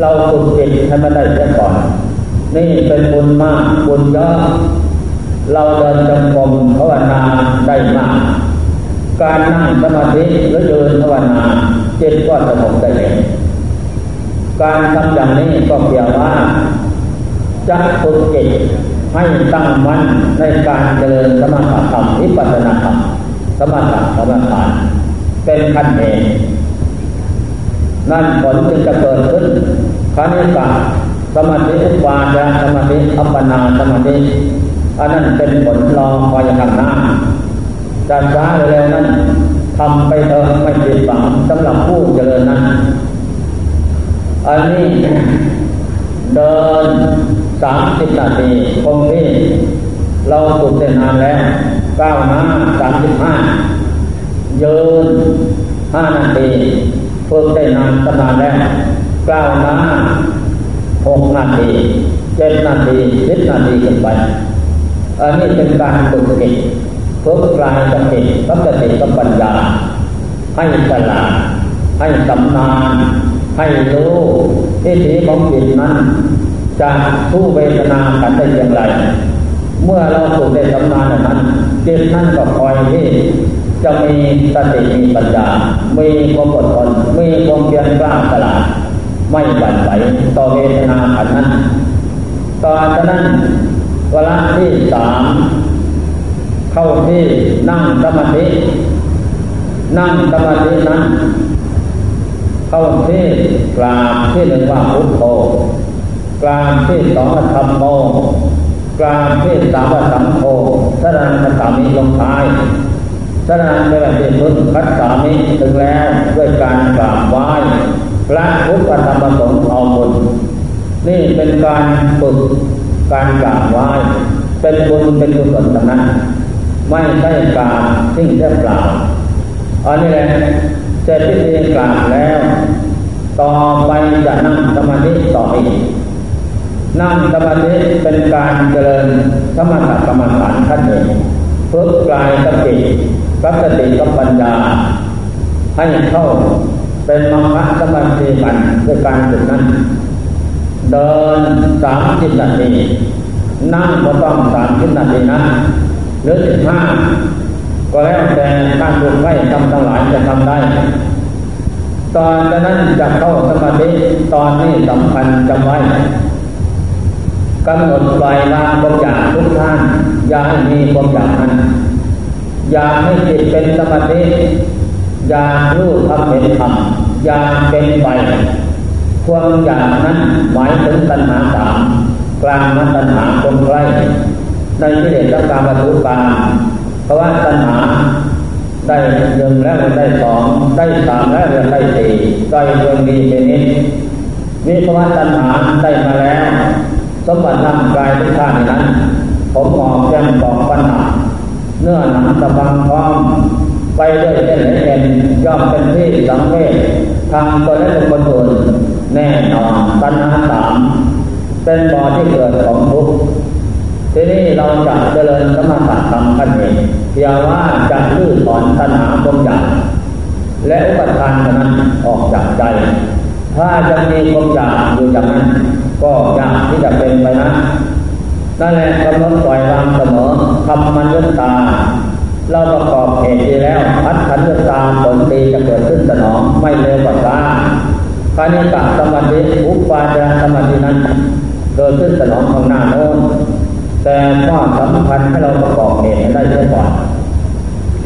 เราฝึกจิตให้มันได้เสียก่อน นี่เป็นบุญมากบุญเยอะเราเดินจงกรมภาวนาได้มาก การนั่งสมาธิหรือเดินภาวนาจิตก็สงบได้เองการทำอย่างนี้ก็เพียงว่า จะฝึกจิตให้ตั้งมั่นในการเจริญสมถะธรรมวิปัสสนาธรรมสมถะกรรมฐาน เป็นขั้นเองนั่นผลจึงจะเกิดขึ้นคณิกาสมาธิอุปาจารสมาธิอัปปนาสมาธิอันนั้นเป็นผลรองคอยข้างหน้าจะช้าเร็วนั้นทำไปเถอะไม่ผิดหวังสำหรับผู้เจริญนั้น อันนี้เดินสามสิบนาทีคงที่เราฝึกได้นานแล้วก้าวหน้าสามสิบห้า ยืนห้านาทีฝึกได้นานตั้งนานแล้วก้าวหน้าหกนาทีเจ็ดนาทีสิบนาทีขึ้นไป อันนี้เป็นการฝึกจิฝึกกลายสติกับสติกับปัญญา ให้ฉลาดให้สำนานให้รู้ที่ถีของจิตนั้นจะสู้เวทนากันได้อย่างไร เมื่อเราฝึกได้สำนานนั้นจิตนั้นก็คอยที่ จะมีสติมีปัญญา มีความอดทนมีความเพียรกล้าฉลาดไม่หวั่นไหวต่อเวทนาอันนั้นตอนนั้นเวลาที่สามเข้าที่นั่งสมาธิ นั่งสมาธินั้น เข้าที่กลางที่หนึ่งว่าพุทโธกลางที่สองธรรมโมกลางที่สามสังโฆสรณสามีลงท้าย สรณเป็นที่สุดคัดสามีถึงแล้วด้วยการกราบไหว้พระพุทธธรรมสงฆ์เอาบุญนี่เป็นการฝึกการกราบไหว้เป็นบุญเป็นกุศลทั้งนั้นไม่ใช่การทิ้งแค่เปล่าอันนี้แหละเสร็จพิธีกราบแล้ว ต่อไปจะนั่งสมาธิต่ออีกนั่งสมาธิเป็นการเจริญสมถกรรมฐานขั้นหนึ่งฝึกกายสติ กับสติกับปัญญา ให้เข้าเป็นมรรคะสมาธิกันด้วยการฝึกนั้น เดินสามสิบนาทีนั่งก็ต้องสามสิบนาทีนะหรือสิบห้าก็แล้วแต่ท่านบุญไว้ทำทั้งหลายจะทำได้ ตอนนั้นจะเข้าสมาธิตอนนี้สำคัญจำไว้กำหนดปล่อยวางความอยากทุกท่านอย่าให้มีความอยากนั้น อย่าให้จิตเป็นสมาธิอย่ารู้ทำเป็นธรรมอย่าเป็นไปความอยากนั้นหมายถึงตัณหาสามกลางนัตัณหาคนใกล้ในที่เด็ดกการบรรลุกาเพราะว่าตัณหาได้หนึ่งแล้วได้สองได้สามแล้วได้สี่ได้เรื่องดีเป็นนี้มีภาวะตัณหาได้มาแล้ว สมบัติร่างกายทุกท่านนั้น ผมออกแจ้งบอกปัญหา เนื้อหนังตะบังพร้อมไปด้วยเส้นเอ็นย่อมเป็นที่สังเวชทางตัวและคนอื่นแน่นอนปัญหาสามเป็นบ่อที่เกิดของทุกข์ทีนี้เราจะเจริญสมถะธรรมขั้นเองเพียงว่าจะลื้อถอนตัณหาบางอย่างและอุปทานนั้นออกจากใจ ถ้าจะมีความอยากอยู่อย่างนั้น ก็ยากที่จะเป็นไปนะ นั่นแหละกำลังปล่อยวางเสมอทำมันยตา เราประกอบเหตุดีแล้วพัดขันยตาผลดีจะเกิดขึ้นสนองไม่เร็วกว่าช้าคานิกะสมาธิอุปาจารสมาธินั้นเกิดขึ้นสนองของหน้าโน้นแต่ข้อสำคัญให้เราประกอบเหตุได้เสียก่อน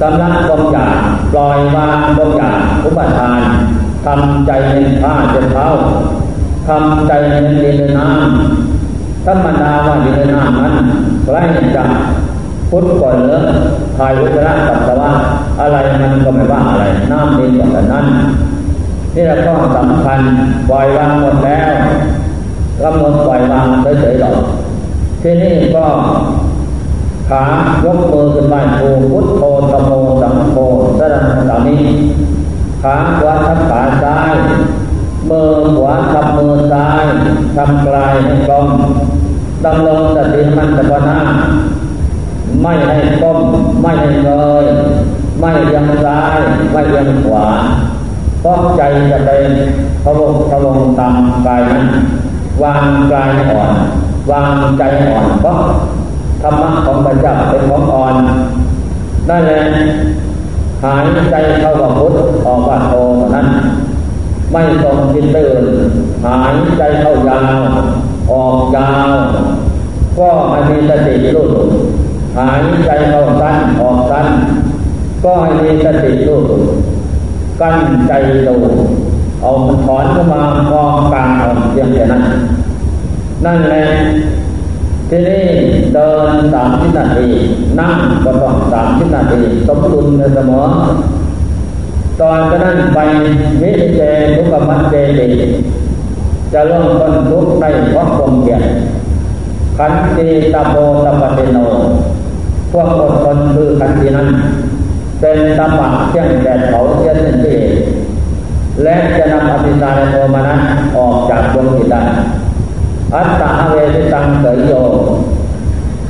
กำลังความอยากปล่อยวางความอยากอุปทานทำใจเป็นผ้าเจ็บเท้าทำใจในดินน้ำ ธรรมดาว่าดินน้ำนั้นใกล้จะพุทธก่อนเนื้อทายวุจระปัสสาวะอะไรมันก็ไม่ว่าอะไร น้ำดินก็แบบนั้นนี่เราก็สำคัญปล่อยวางหมดแล้วกำหนดปล่อยวางเฉยๆหรอกที่นี่ก็ขายกมือขึ้นไปโอพุทโธธโมสังโฆสรณสามีขาขวาทับขาซ้าย มือขวาทำมือซ้ายทำกลายให้กลมดำรงสติมันตะวันาไม่ให้ก้มไม่ให้เงยไม่ยังซ้ายไม่ยังขวาเพราะใจจะไปพะวงพะวงตามกายนั้นวางกายอ่อน วางใจอ่อนเพราะธรรมะของพระเจ้าเป็นของอ่อนนั่นแหละหายใจเข้าว่าพุทธออกว่าโทนั้น ไม่ต้องคิดตื่นหายใจเข้ายาว ออกยาว ก็ให้มีสติรู้หายใจเข้าสั้นออกสั้น ก็ให้มีสติรู้กั้นใจดูเอาถอนเข้ามามองกลางออกเพียงแค่นั้น นั่นแหละทีนี้เดินสามสิบนาที นั่งก็ต้องสามสิบนาทีสมดุลในเสมอ ตอนนั้นไปมิเจทุกมัจเจติจะเริ่มต้นทุกในเพราะความเกียดขันติตาโพตปฏิโน พวกอดทนคือขันตินั้น เป็นตบะเที่ยงแดดเผาเที่ยงที่และจะนำอภิสารโทมานั้นออกจากดวงจิตได้อัตตาเวทิตังเสยโย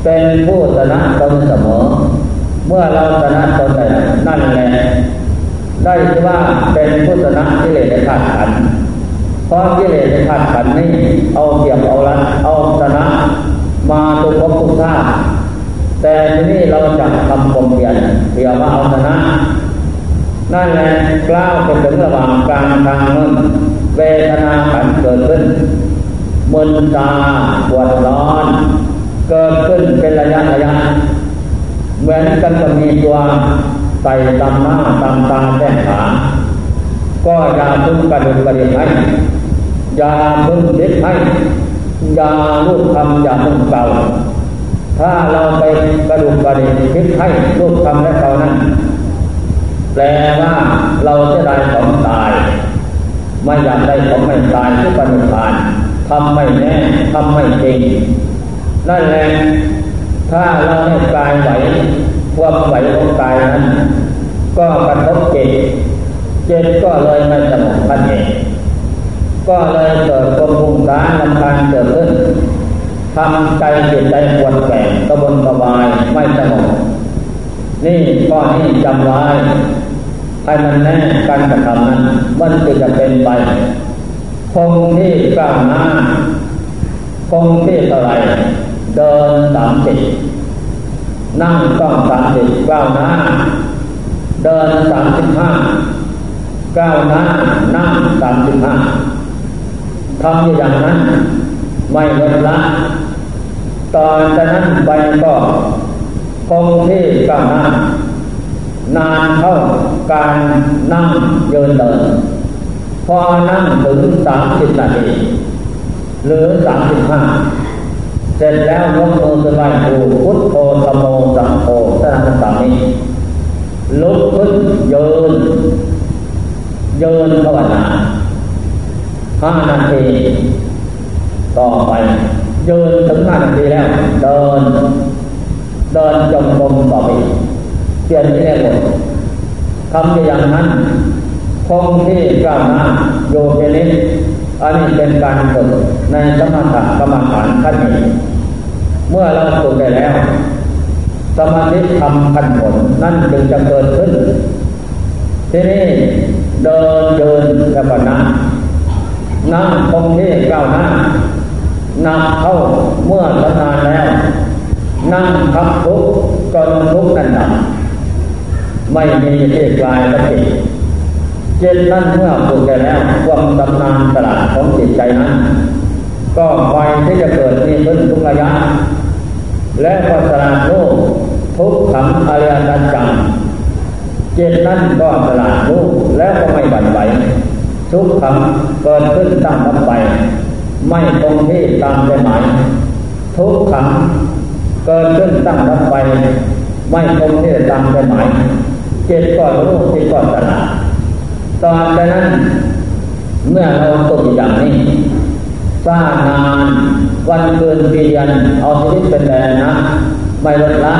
เป็นผู้ชนะตนเสมอ เมื่อเราชนะตนได้นั่นแหละ ได้ชื่อว่าเป็นผู้ชนะที่เลสในขาดขันเพราะที่เลสในขาดขันนี่เอาเกียบเอาละเอาชนะมาตุกภพทุกท่าแต่ที่นี่เราจะทำความเพียรเพียรมาเอาชนะนั่นแหละกล้าวไปถึงระหว่างกลางทางนั้นเวทนาขันเกิดขึ้นมึนตาปวดร้อน เกิดขึ้นเป็นระยะระยะเหมือนกันกับมีตัว ใส่ตามหน้าตามตาแก้ขาก็อย่าพึ่งกระดุกกระดิกให้อย่าพึ่งเด็ดให้อย่าลูกคำอย่าพึ่งเก่าถ้าเราไปกระดุกกระดิกคิดให้ลูกคำและเก่านั้นแปลว่าเราจะได้ของตาย ไม่อยากได้ของไม่ตายทุกปณิพานทำไม่แน่ทำไม่จริงนั่นแหละถ้าเราให้กายไหว ความไหวของกายนั้น ก็กระทบจิตจิตก็เลยไม่สงบพันเองก็เลยเกิดความพุ่งร้านลำคาญเกิดขึ้นทำใจจิตใจปวดแก่กระบนกระบายไม่สงบนี่ก็นี่จำไว้ให้มันแน่การกระทำนั้นมันจะเป็นไปคงที่ก้าวหน้าคงที่เท่าไรเดินสามสิบ นั่งต้องสามสิบก้าวหน้า เดินสามสิบห้าก้าวหน้านั่งสามสิบห้าทำอย่างนั้น ไม่ลดละ ตอนจากนั้นไปก็คงที่ก้าวหน้านานเท่าการนั่งเดินเดิน พอนั่งถึงสามสิบนาทีหรือสามสิบห้า เสร็จแล้วยกมือสบายผูพุทโธสมโมสังโฆสนัสสามีลุกขึ้นยืนยืนภาวนาห้านาที ต่อไปยืนถึงห้านาทีแล้ว เดิน เดินจงกรมต่อไปเปลี่ยนที่แรกหมดทำอย่างนั้นคงที่ก้าวหน้าโยเปนิ อันนี้เป็นการฝึกในสมถะกรรมฐานขั้นนี้เมื่อเราฝึกได้แล้ว สมาธิทำขั้นผลนั่นจึงจะเกิดขึ้น ที่นี่เดินเดินแล้วก็นั่งนั่งคงที่ก้าวหน้านับเข้าเมื่อสนานแล้ว นั่งทับทุกจนทุกนั่นดับไม่มีที่กลายปฏิ เจ็ดนั้นเมื่อฝึกได้แล้วความตำนานตลาดของจิตใจนั้น ก็คอยที่จะเกิดมีขึ้นทุกระยะ และก็สลาดโลกทุกขังอริยสัจจังเจ็ดนั้นก็สลาดโลกแล้วก็ไม่บันไหวทุกขังเกิดขึ้นตั้งรับไป ไม่คงที่ตามใจหมาย ทุกขังเกิดขึ้นตั้งรับไป ไม่คงที่ตามใจหมายเจ็ดก็รู้ที่ก็สลาด ตอนนั้นเมื่อเราตกอย่างนี้สร้างงานวันเกินปีเดือนเอาชีวิตเป็นแรงนะไม่ลดละ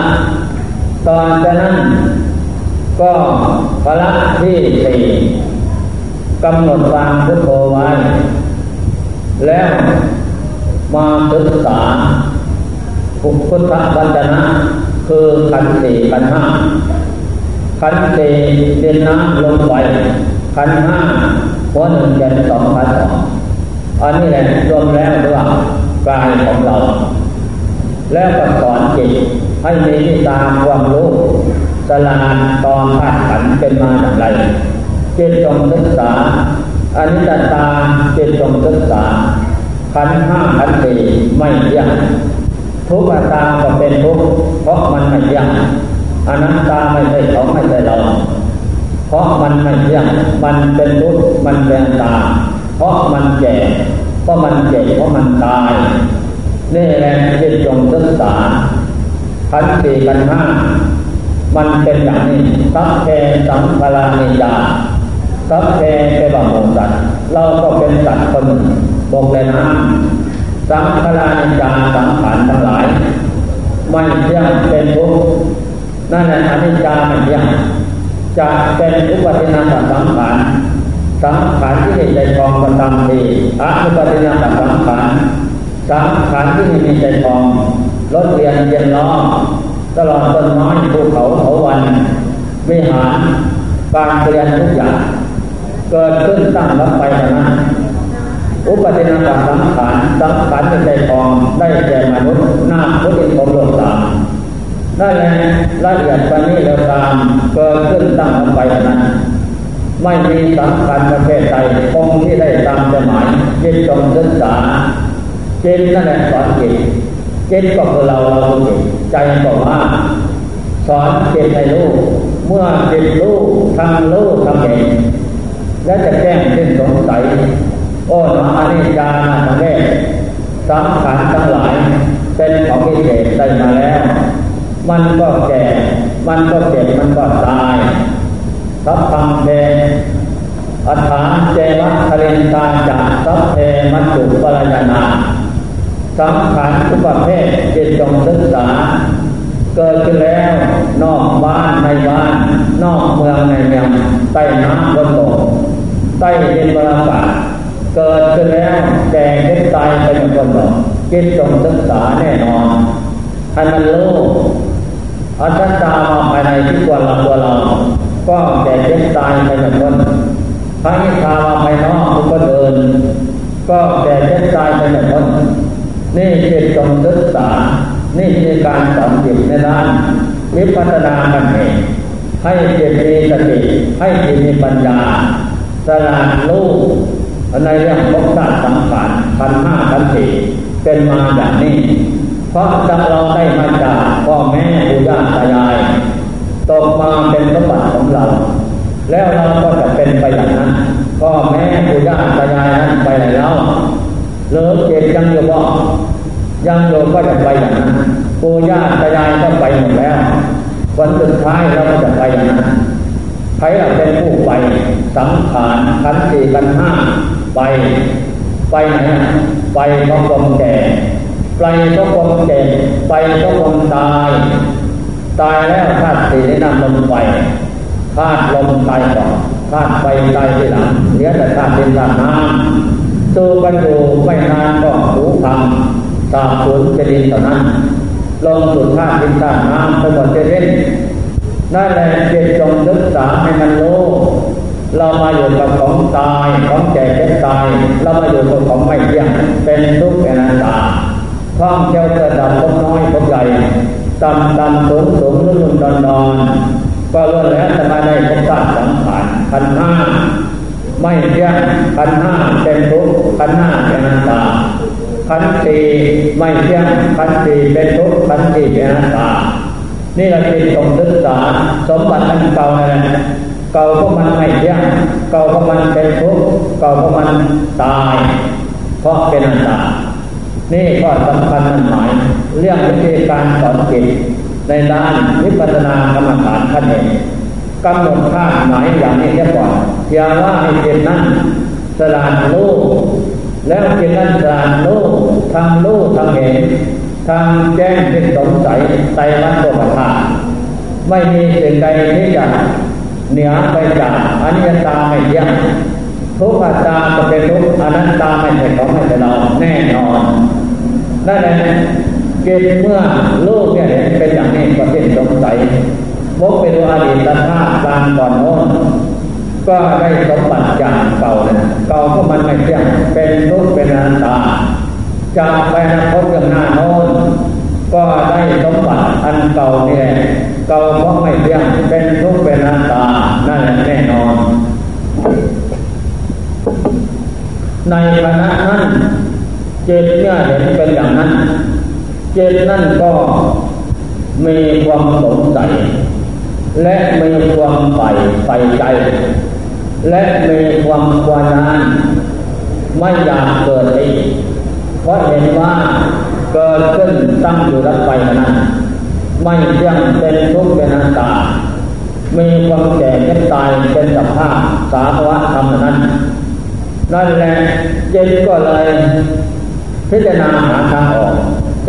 ตอนนั้นก็พระที่สี่กำหนดวางพุทโธไว้ แล้วมาศึกษาพุทธบัญชนะ คือขันธ์สี่ขันธ์ห้าขันสี่เดินน้ำลมไฟ ขันห้าหัวหนึ่งเจ็ดสองขันสองอันนี้แหละรวมแล้วเรียกว่ากายของเรา แล้วก็สอนจิตให้มีตามความรู้สลานตอนธาตุขันเป็นมาอย่างไรจิตจงศึกษาอันนี้ตาจิตจงศึกษา ขันห้าขันสี่ไม่ยังทุกตาก็เป็นทุกเพราะมันไม่ยังอนัตตาไม่ใช่ของไม่ใช่เรา เพราะมันไม่เที่ยงมันเป็นทุกมันเป็นตาเพราะมันแก่เพราะมันเจ็บเพราะมันตายนี่แหละที่จงศึกษาขันสี่ขันห้ามันเป็นอย่างนี้สัพเพสังขารนิยาสัพเพเป็นบ่าสัตว์เราก็เป็นสัตว์คนบกเลยนะสังขารนิยาสังขารทั้งหลาย ไม่เที่ยงเป็นทุกข์นั่นแหละอนิจจาไม่เที่ยง จะเป็นอุปทานสังขารสังขารที่ในใจกองประจำทีอนุปทานสังขารสังขารที่มีใจกองรถเรียนเรียนล้อตลอดต้นไม้ภูเขาเขาวันวิหารการเรียนทุกอย่างเกิดขึ้นตั้งรับไปนะอุปตินาสังขารสังขารในใจกองได้แก่มนุษย์หน้าพุทธิภพโลกสาม นั่นแหละละเอียดปนนี้เราตามเกิดขึ้นตั้งไปนั้นไม่มีสังขารประเภทใดคงที่ได้ตามจะหมายจิตจงศึกษาจิตนั่นแหละสอนจิตจิตก็คือเราเราจิตใจก็ว่าสอนจิตให้รู้เมื่อจิตรู้ทำรู้ทำเองและจะแจ้งสิ้นสงสัยโอ้หนออนิจจานาเมศสังขารทั้งหลายเป็นของพิเศษได้มาแล้ว มันก็แก่ มันก็เจ็บ มันก็ตายสัพพังเทอัฏฐานเจวัคเรนตาจักสัพเพมัจจุปรายนาสังขารทุกประเภทจิตจงศึกษา เกิดขึ้นแล้วนอกบ้านในบ้าน นอกเมืองในเมืองใต้น้ำบนตกใต้ดินบรรากาศเกิดขึ้นแล้วแก่เจ็บตายไปเป็นหนึ่งจิตจงศึกษาแน่นอนให้มันรู้ อาจารย์ตามาภายในที่ตัวเราตัวเราก็แก่เจ็บตายไปเป็นคนพระนิพพานมาภายนอกทุกก็เดิน ก็แก่เจ็บตายไปเป็นคนนี่เจตจงศึกษา นี่คือการสอนจิตในด้านวิปัสสนากันเองให้เจตมีสติให้เจตมีปัญญาสละลูกในเรื่องภพชาติสังขารพันห้าพันสี่เป็นมาอย่างนี้ เพราะเราได้มาจากพ่อแม่ปู่ย่าตายายตกมาเป็นสมบัติของเรา แล้วเราก็จะเป็นไปอย่างนั้นพ่อแม่ปู่ย่าตายายนั้นไปไหนแล้วเลิกเกตยังอยู่บ่ยังโยก็จะไปอย่างนั้นปู่ย่าตายายก็ไปหมดแล้ววันสุดท้ายเราก็จะไปอย่างนั้นใครเป็นผู้ไปสังขารขันสี่ขันห้าไป ไปไหนไปเพราะความแก่ ไปเพราะความเจ็บไปเพราะความตาย ตายแล้วธาตุสี่ได้นำลมไปธาตุลมตายก่อนธาตุไฟตายทีหลังเหลือแต่ธาตุดินธาตุน้ำสู้กันอยู่ไม่นานก็หูพังสาบสูญจะดินเท่านั้นลงสุดธาตุดินธาตุน้ำทั้งหมดจะเล่นนั่นแหละเจตจงศึกษาให้มันรู้เรามาอยู่กับของตายของแก่เจ็บตาย เรามาอยู่กับของไม่เที่ยงเป็นทุกข์อนัตตา ท่องเที่วกระดับพบน้อยพบใหญ่ต่ำต่ำสูงสูงลุ่มดอนดอนก็ล้วนแล้วจะมาได้พบชาติสังขารขันห้าไม่เที่ยงขันห้าเป็นทุกข์ขันห้าเป็นอนัตตาขันสีไม่เที่ยงขันสีเป็นทุกข์ขันสีเป็นอนัตตา นี่เราเป็นตรงศึกษาสมบัติอันเก่านั่นแหละเก่าเพราะมันไม่เที่ยงเก่าเพราะมันเป็นทุกข์เก่าเพราะมันตาย เพราะเป็นอันตา นี่ก็สำคัญมันหมาย เรื่องวิธีการสอนจิตในด้านวิปัสสนากรรมฐานขั้นเองกำหนดค่าหมายอย่างนี้แค่ก่อนอย่าว่าให้จิตนั้นสลานโลกแล้วจิตนั้นสลานโลกทำโลกทำเห็นทำแจ้งที่สงสัยไตรลักษณ์ตัวประทานไม่มีสิ่งใดที่จะเหนือไปจากอนิจจตาไม่เที่ยงทุกขตาจะเป็นทุกอนัตตาไม่ใช่ของไม่ใช่เราแน่นอน นั่นแหละเกิดเมื่อลูกเนี่ยเป็นอย่างนี้ก็เป็นสงสัยพบไปดูอดีตชาติการก่อนโน้นก็ได้สมบัติอย่างเก่าเลยเก่าก็มันไม่เที่ยงเป็นทุกข์เป็นอนัตตาจากไปนะพบอย่างหน้าโน้นก็ได้สมบัติอันเก่านี่แหละเก่าเพราะไม่เที่ยงเป็นทุกข์เป็นอนัตตานั่นแหละแน่นอน ในคณะนั้น จตเนี่ยเห็นเป็นอย่างนั้นเจตนั่นก็มีความสงสัยและมีความใฝ่ใฝ่ใจ และมีความควานานไม่อยากเกิดอีกเพราะเห็นว่าเกิดขึ้นตั้งอยู่รับไปนั้นไม่เที่ยงเป็นทุกข์เป็นอนัตตามีความแก่เจ็บตายเป็นสภาพสาวะธรรมนั้น นั่นแหละเย็นก็เลย พิจารณาหาทางออก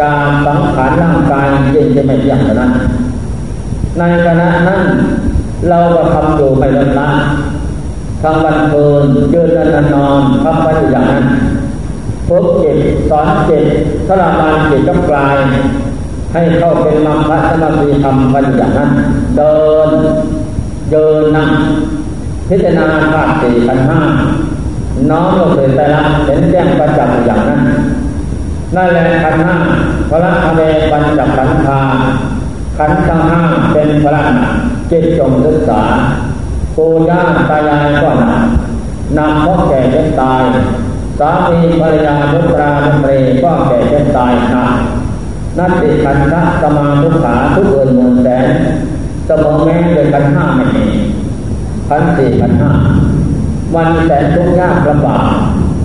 จากสังขารร่างกายเย็นจะไม่เที่ยงนั้น ในขณะนั้น เราก็ทำอยู่ไม่ลดละทำวันเพลินยืนนานนอนทำไปอย่างนั้นพบจิตสอนจิตสลาบานจิตกับกลาย ให้เข้าเป็นมังคะสมาธิธรรมไปอย่างนั้น เดินเดินนั่งพิจารณาธาตุสี่ขันห้าน้อมลงเลยแต่ละเห็นแจ้งประจักษ์อย่างนั้น นั่นแหละขันห้าพระอเมปัญจขันธาขันธ์ทั้งห้าเป็นพระจิตจงศึกษาปูย่าตายายก็นำนำพ่อแก่เจ็บตาย สามีภรรยาพุตรานุเรก็แก่เจ็บตายนะนัตติขันธ์สมาทุขาทุกเอินหมื่นแสนสมองแม้โดยขันห้าไม่มีขันสี่ขันห้ามันแสนทุกข์ยากลำบาก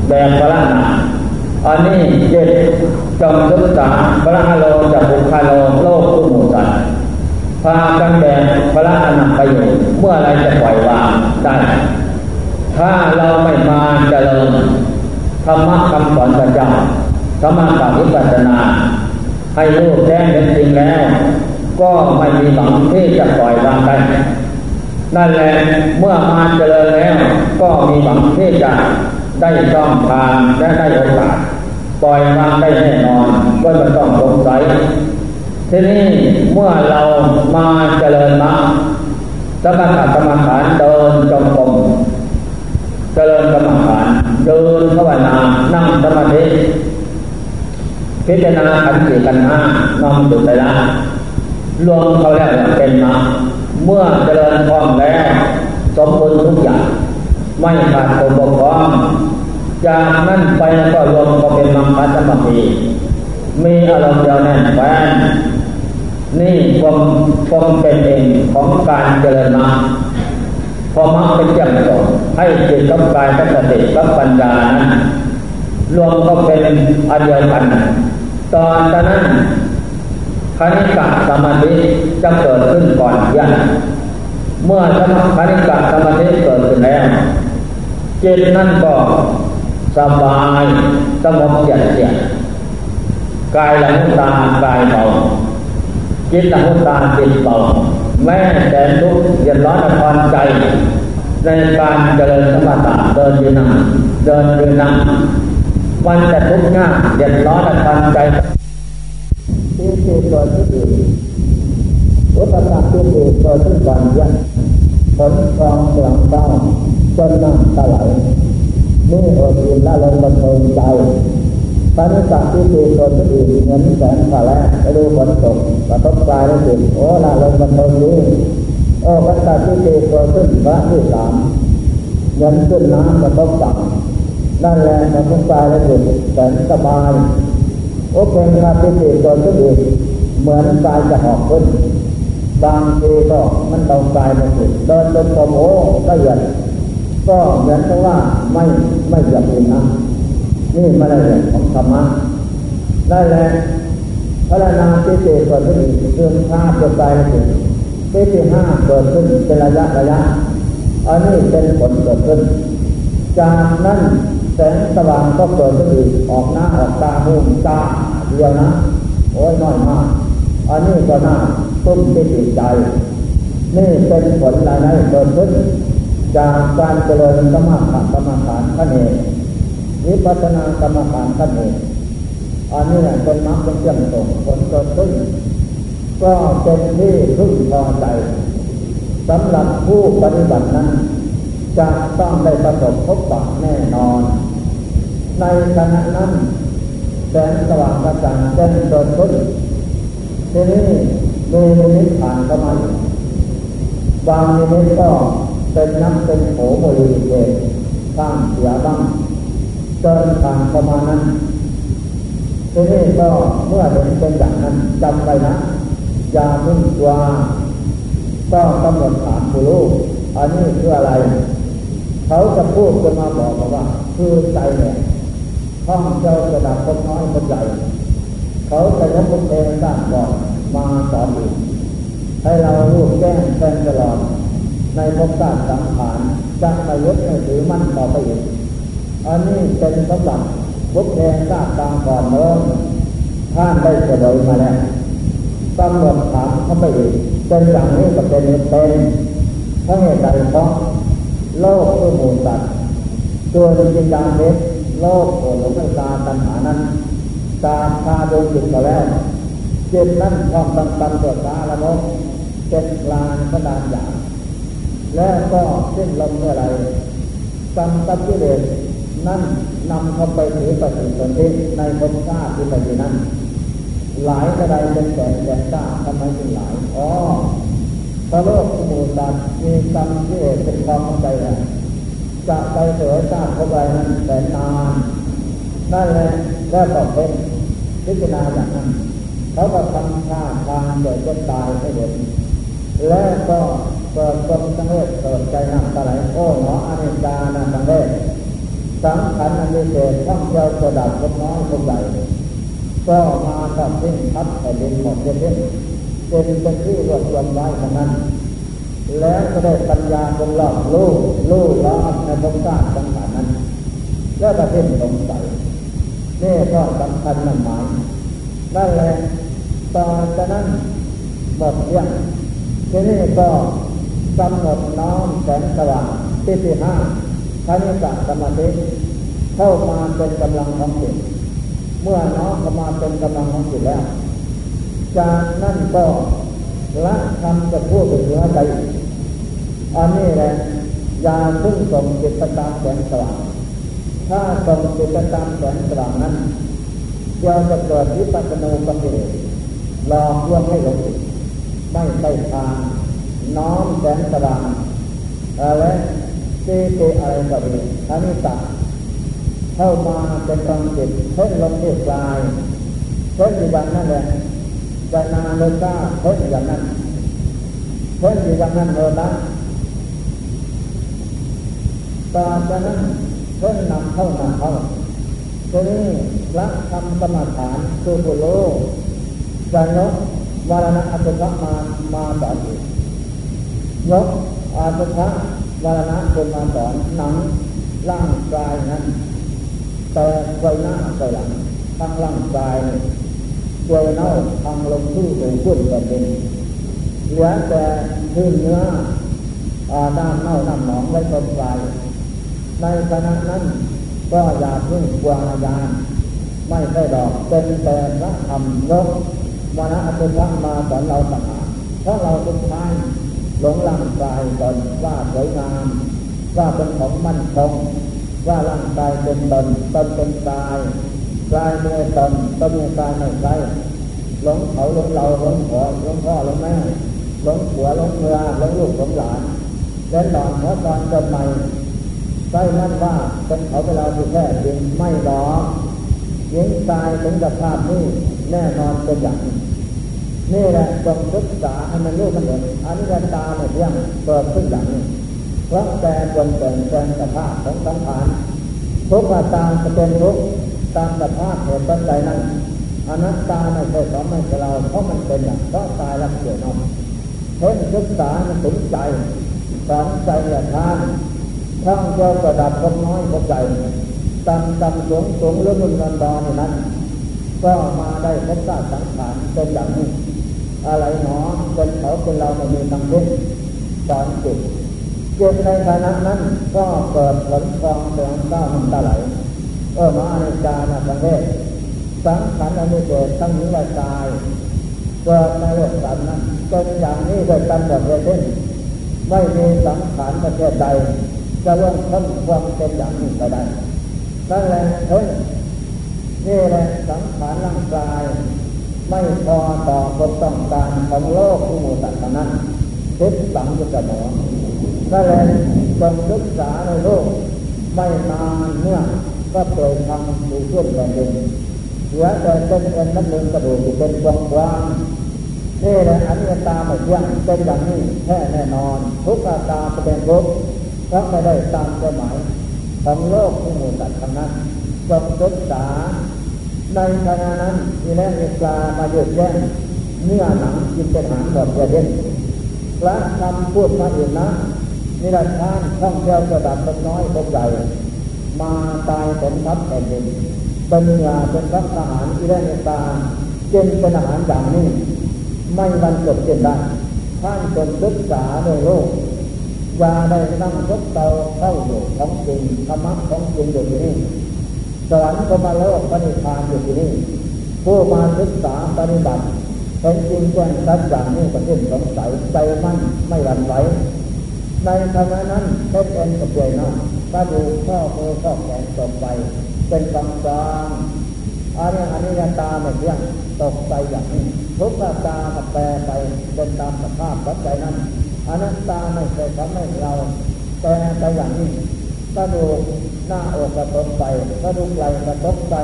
แบกพระนา อันนี้เจ็ดจงศึกษาพระฮโลจะบุคาโลโลกทุกหมู่สัตว์พากันแบกพระอนันตประโยชน์เมื่อไรจะปล่อยวางได้ ถ้าเราไม่มาเจริญธรรมะคำสอนพระจ้าธรรมะกับวิปัสสนา ให้รู้แจ้งเป็นจริงแล้ว ก็ไม่มีหวังที่จะปล่อยวางได้นั่นแหละเมื่อมาเจริญแล้ว ก็มีหวังที่จะได้ช่องทางและได้โอกาส ปล่อยวางได้แน่นอนก็ไม่ต้องสงสัยทีนี้เมื่อเรามาเจริญมรรคสมถกรรมฐานเดินจงกรมเจริญกรรมฐานเดินภาวนานั่งสมาธิพิจารณาขันธ์สี่ขันธ์ห้านำจุดไปละรวมเขาแล้วเป็นมรรคเมื่อเจริญพร้อมแล้วสมบูรณ์ทุกอย่างไม่ขาดตกบกพร่อง จากนั้นไปก็รวมก็เป็นมังคัสมาธิมีอารมณ์เดียวแน่นแฟนนี่ความความเป็นเองของการเจริญมรรคพอมรรคเป็นอย่างสองให้จิตกับกายกับสติกับปัญญานั้นรวมก็เป็นอันเดียวกันตอนนั้นคณิกะสมาธิจะเกิดขึ้นก่อนยันเมื่อสมาคณิกะสมาธิเกิดขึ้นแล้วจิตนั่นก็ สบายสงบเย็นเย็นกายหลังตากายเบาจิตหลังตาจิตเบาแม้แต่ทุกเย็นร้อนคอนใจในการเจริญสมถะเดินยืนนั่งเดินยืนนั่งมันจะทุกข์ยากเย็นร้อนคอนใจที่เกิดขึ้นอุปสรรคที่เกิดขึ้นก่อนยันผลกองหลังเต้าจนน้ำตาไหล นี่อดอิ่มละลงบันเทิงใจตอนนี้สักที่ตีคนอื่นเหมือนแสงฟ้าแลไปดูฝนตกกระทบกายแล้วสิโอ้ละลงบันเทิงดีโอ้พระสักที่ตีตัวขึ้นพระที่สามเงินขึ้นน้ำกระทบจับนั่นแหละกระทบกายแล้วสิแสนสบายโอ้เป็นพระที่ตีตัวขึ้นอื่นเหมือนกายจะหอกขึ้นบางทีก็มันเบากายมันสิเดินจนผมโอ้ละเอียด ก็เหมือนกับว่าไม่ไม่หยับเองนะนี่มาได้ของธรรมะได้แล้วพระนาเจเจเกิดขึ้นเรื่องชาติเกิดไปถึงเจเจห้าเกิดขึ้นเป็นระยะระยะอันนี้เป็นผลเกิดขึ้น จากนั้นแสงสว่างก็เกิดขึ้นอีกออกหน้าออกตาหูตาเดียวนะโอ้ยน้อยมากอันนี้ก็น่าตุ้มที่ติดใจ นี่เป็นผลรายได้เกิดขึ้น จากการเจริญสมาธิกรรมฐานขั้นเองวิปัสสนากรรมฐานขั้นเองอันนี้แหละเป็นมรรคเป็นเครื่องส่งผลเกิดขึ้นก็เป็นที่พึ่งพอใจสำหรับผู้ปฏิบัตินั้นจะต้องได้ประสบพบปะแน่นอน ในขณะนั้นแสงสว่างกระจ่างแจ้งเกิดขึ้นทีนี้มีนิพผ่านเข้ามาบางนิมิตก็ เป็นน้ำเป็นโผบริเวณข้างเสียบ้างเดินทางประมาณนั้นทีนี้ก็เมื่อเห็นเป็นอย่างนั้นจำไว้นะอย่าพึ่งกลัวก็กำหนดถามผู้รู้อันนี้คืออะไร เขาจะพูดจะมาบอกว่า คือใจเนี่ยห้องเจ้ากระดับคนน้อยคนใหญ่เขาจะยกคนเองสร้างก่อนมาสอนอีกให้เรารู้แจ้งแทงตลอด ในภพชาติสังขารจะไม่ยึดไม่ถือมั่นต่อไปอีกอันนี้เป็นสมบัติบุพเพทราบตามก่อนเนิ่มท่านได้เฉลยมาแล้วตำรวจถามเขาไปอีกเป็นอย่างนี้ก็เป็นเป็นเพราเหตุใดเพราะโลกคือหมู่สัตว์ตัวจิตญาณเล็กโลกโอหลงตาตัณหานั้นตาพาดวงจิตก็แล้วจิตนั้นความตั้งตันตัวตาละโมเป็นกลางกระดานหยาบ และก็สิ้นลมเมื่อไรกรรมตักิเลสนั่นนำเขาไปถือปฏิสนธิในภพชาติที่ปฏินั้นหลายกระไดเป็นแสนแสนก้าทำไมถึงหลายอ๋อพระโลกสมุทรมีกรรมที่เป็นความเข้าใจแหละจะไปเสือชาติเข้าไปนั้นแสนนานนั่นแหละแล้วก็เป็นพิจารณาอย่างนั้นเขาก็ทำท่าทางเกิดจนตายให้เห็นแล้วก็ เกิดความสังเวชเกิดใจนำตะไหลโอ้หนออนิจจานาสังเวชสังขารอันมีเศษท่องเที่ยวกระดับคนน้อยคนใหญ่ก็มาทับทิ้งทับแผ่นดินหมดเช่นเป็นเป็นที่รวบรวมไว้ทั้งนั้น แล้วก็ได้ปัญญาเป็นหลอกลูกลูกล้อในภพชาติสังขารนั้น แล้วก็เพ่งสงสัยนี่ก็สำคัญนั่นหมายนั่นแหละตอนจากนั้นหมดเรื่องทีนี้ก็ กำหนดน้อมแสงสว่างที่ที่ห้าคณิกะสมาธิเข้ามาเป็นกำลังของจิตเมื่อน้อมเข้ามาเป็นกำลังของจิตแล้ว จากนั้นก็ละคำจะพูดถึงเนื้อใจอันนี้แหละยาพึ่งส่งจิตตามแสงสว่างถ้าส่งจิตตามแสงสว่างนั้นเดี๋ยวจะเกิดวิปัสสนาปัญญาหลอกลวงให้หลงไม่ใช่ทาง น้อมแสงสว่างอะไรเจเตอะไรก็ดีอันนี้ตัดเข้ามาเป็นกลางจิตเพ่งลงที่กลายเพ่งอยู่อย่างนั้นแหละจะนานเลยก้าเพ่งอย่างนั้นเพ่งอยู่อย่างนั้นเลยนะต่อนนั้นเพ่งนำเข้านำเข้าทีนี้ละคำสมาฐานคือบุโลจะยกวารณะอัตถะมามาสอนอีก ยกอัตถะวารณะเป็นมาสอนหนังร่างกายนั้นแต่ไวหน้าไวหลังทั้งร่างกายเวยเน่าทางลงที่สูงขึ้นแบบนี้เหลือแต่พื้นเนื้อด้านเน่าน้ำหนองไว้ตรงปลายในขณะนั้นก็อย่าพึ่งกวางยานไม่ใช่ดอกเป็นแต่พระธรรมยกวาระอัตถะมาสอนเราต่างหากเพราะเราเป็นชาย หลงร่างกายตนว่าสวยงาม ว่าเป็นของมั่นคงว่าร่างกายเป็นตนตนเป็นกายกายไม่ตนตนไม่กายไม่ใช่หลงเขาหลงเราหลงพ่อหลงพ่อหลงแม่หลงผัวหลงเมียหลงลูกหลงหลานเล่นหลอนหัวตอนจนใหม่ใช่นั่นว่าเป็นเขาเวลาที่แท้จริงไม่หรอกหญิงตายถึงสภาพนี้แน่นอนเป็นอย่างนี้ นี่แหละจงศึกษาให้มันรู้มันเห็นอันนี้ตาเนี่ยงเปิดขึ้นอย่างนี้เพราะแต่จนแต่งแปลงสภาพของสังขารทุกข์ตามจะเป็นทุกข์ตามสภาพเหตุปัจจัยนั้นอนัตตาไม่ใช่ของไม่ใช่เราเพราะมันเป็นอย่างเพราะตายแล้วเกิดนอนเพ่งศึกษามันถึงใจสอนใจอย่าทานท่องเจ้ากระดับคนน้อยคนใหญ่ตำตำสูงสูงเรื่องเงินดอนนั้นก็มาได้พบชาติสังขารเป็นอย่างนี้ อะไรหนอเป็นเขาเป็นเราไม่มีตังเล่นสอนจิตจิตในขณะนั้นก็เกิดผลฟองเสียงก้าวมันตะไหลเออมาในจานะสังเวชสังขารอันนี้เกิดตั้งนิวตายเกิดในโลกสันนั้นเป็นอย่างนี้โดยกำหนดเวทนไม่มีสังขารประเทศใดจะล่วงพ้นความเป็นอย่างนี้ไปได้นั่นแหละเฮ้ยนี่แหละสังขารร่างกาย ไม่พอต่อความต้องการของโลกที่มูสัตว์นั้นคิดสังยุตหมอนั่นแหละจงศึกษาในโลก ไม่นานเมื่อก็เปิดทำดูช่วยแผ่นดินเหลือแต่เป็นเอ็นน้ำหนึ่งกระดูกเป็นกวางกวางนี่แหละอันนี้ตาไม่เที่ยงเป็นอย่างนี้แค่แน่นอน ทุกตาเป็นทุกเพราะไม่ได้ตามหมายของโลกที่มูสัตว์นั้นจงศึกษา ในขณะนั้นมีแรงเอกามาหยุดแย่งเนื้อหนังกินเป็นหารหมดประเด็นพระคำพูดมาอื่นนะนิรันดร์ท่านท่องเที่ยวกระดับเป็นน้อยเป็นใหญ่มาตายผลทับแผ่นดินเป็นเนื้อเป็นพระทหารที่ได้เมตตาเจนเป็นอาหารอย่างนี้ ไม่บรรจบเจนได้ท่านจนศึกษาในโลกอย่าได้นั่งยกเตาเข้าอยู่ของจริงธรรมะของจริงอยู่ที่นี่ สวรรค์ก็มาโลกปณิพานอยู่ที่นี่ผู้มาศึกษาปฏิบัติเป็นจริงแจ้งชัดอย่างนี้ก็สิ้นสงสัยใจมั่นไม่หวั่นไหวในขณะนั้นเพชรเอ็นกับเจนะก็ดูข้อมือข้อแขนตกไป เป็นกำกลางอันนี้อันนี้ตาไม่เที่ยงตกใจอย่างนี้ทุกตาตาแปลไปเป็นตามสภาพปัจจัยนั้นอนัตตาไม่เคยทำให้เราแปลไปอย่างนี้กระดูก หน้าอกกระทบไปกระดูกไหล่กระทบไป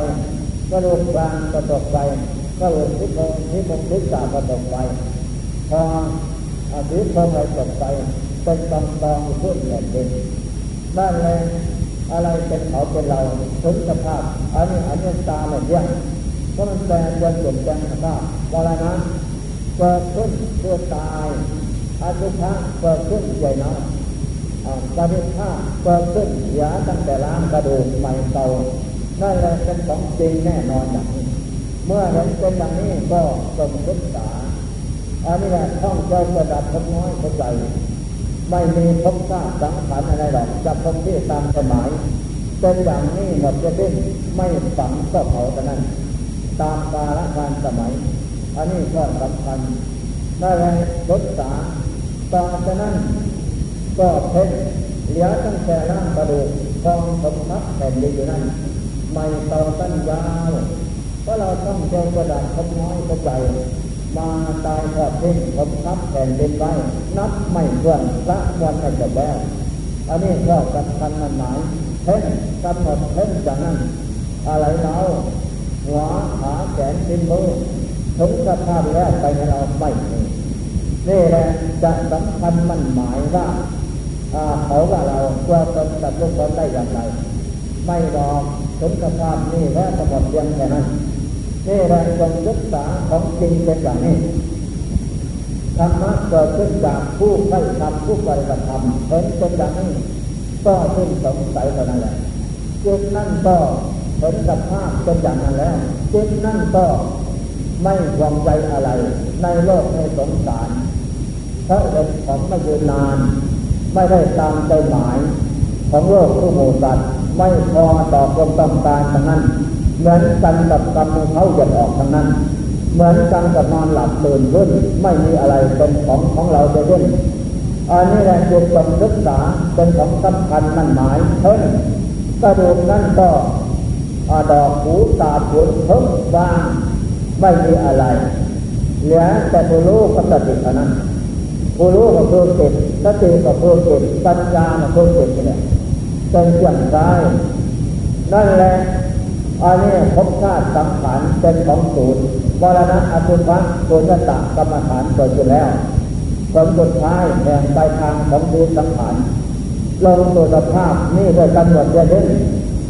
กระดูกกลางกระทบไปกระดูกที่โคนที่โคนที่สากระทบไปพออาทิตย์พอไหลตกไปเป็นกำกองขึ้นแบบเด่นนั่นเลยอะไรเป็นเขาเป็นเราถึงสภาพอันนี้อันนี้ตาเหมือนเดียเพราะมันแปลงเปลี่ยนแปลงสภาพว่าอะไรนะเกิดขึ้นเพื่อตายอาทุกข์เกิดขึ้นใหญ่น้อย กระดูกข้าเกิดขึ้นเสียตั้งแต่ล้างกระดูกใหม่เก่านั่นแหละเป็นของจริงแน่นอนอย่างนี้เมื่อเห็นเป็นอย่างนี้ก็จงศึกษาอันนี้แหละท่องใจประดับทน้อยเข้าใจไม่มีพบทราบสังขารอะไรหรอกจะพบที่ตามสมัยเป็นอย่างนี้หมดจะดิ้นไม่ฝังก็เผาแต่นั้น ตามกาลการสมัย อันนี้ก็สำคัญได้เลยศึกษาต่อจากนั้น ก็เพ่งเหลือตั้งแต่ร่างกระดูกทองสมทับแผ่นดินอยู่นั่นไม่ต่อตั้นยาวก็เราต้องเจอกระดาษคบน้อยเข้าใจมาตายทอดทิ้งผมทับแผ่นดินไว้นับไม่ถ้วนละวันไม่จบแล้วอันนี้ก็สำคัญมันหมายเพ่งกำหนดเพ่งจากนั้นอะไรเราหัวขาแขนสิ้นมือถึงสภาพแล้วไปให้เราไม่นี่แหละจะสำคัญมันหมายว่า เขาว่าเราตัวตนกับลูกตนได้อย่างไร ไม่รอถึงสภาพนี้แล้วจะหมดเพียงแค่นั้นนี่แหละจงศึกษาของจริงเป็นอย่างนี้ธรรมะเกิดขึ้นจากผู้ใครทำผู้ปฏิบัติธรรมเห็นเป็นอย่างนี้ก็สิ้นสงสัยเท่านั้นแหละจิตนั่นก็เห็นสภาพเป็นอย่างนั้นแล้วจิตนั่นก็ไม่หวังใจอะไร ในโลกในสงสารเพราะเห็นของไม่ยืนนาน ไม่ได้ตามใจหมายของโลกทุกหมู่สัตว์ไม่พอต่อความต้องการทั้งนั้น เหมือนกันกับกรรมเขาหยดออกทั้งนั้น เหมือนกันกับนอนหลับตื่นขึ้นไม่มีอะไรเป็นของของเราจะขึ้นอันนี้แหละจุดต้องศึกษาเป็นของสำคัญนั่นหมายเพิ่นกระดูกนั่นก็ดอกหูตาผุนเพิ่มบางไม่มีอะไรเหลือแต่ผู้รู้กับสติเท่านั้น ผู้รู้กับผู้ติดสติกับผู้ติดปัญญากับผู้ติดนี่แหละเป็นเรื่องร้ายนั่นแหละอันนี้ภพชาติสังขารเป็นของศูนย์วรณะอสุภะตัวจตะกรรมฐานเกิดขึ้นแล้วผลสุดท้ายแห่งปลายทางของดูสังขารลงตัวสภาพนี่โดยกำหนดเย็น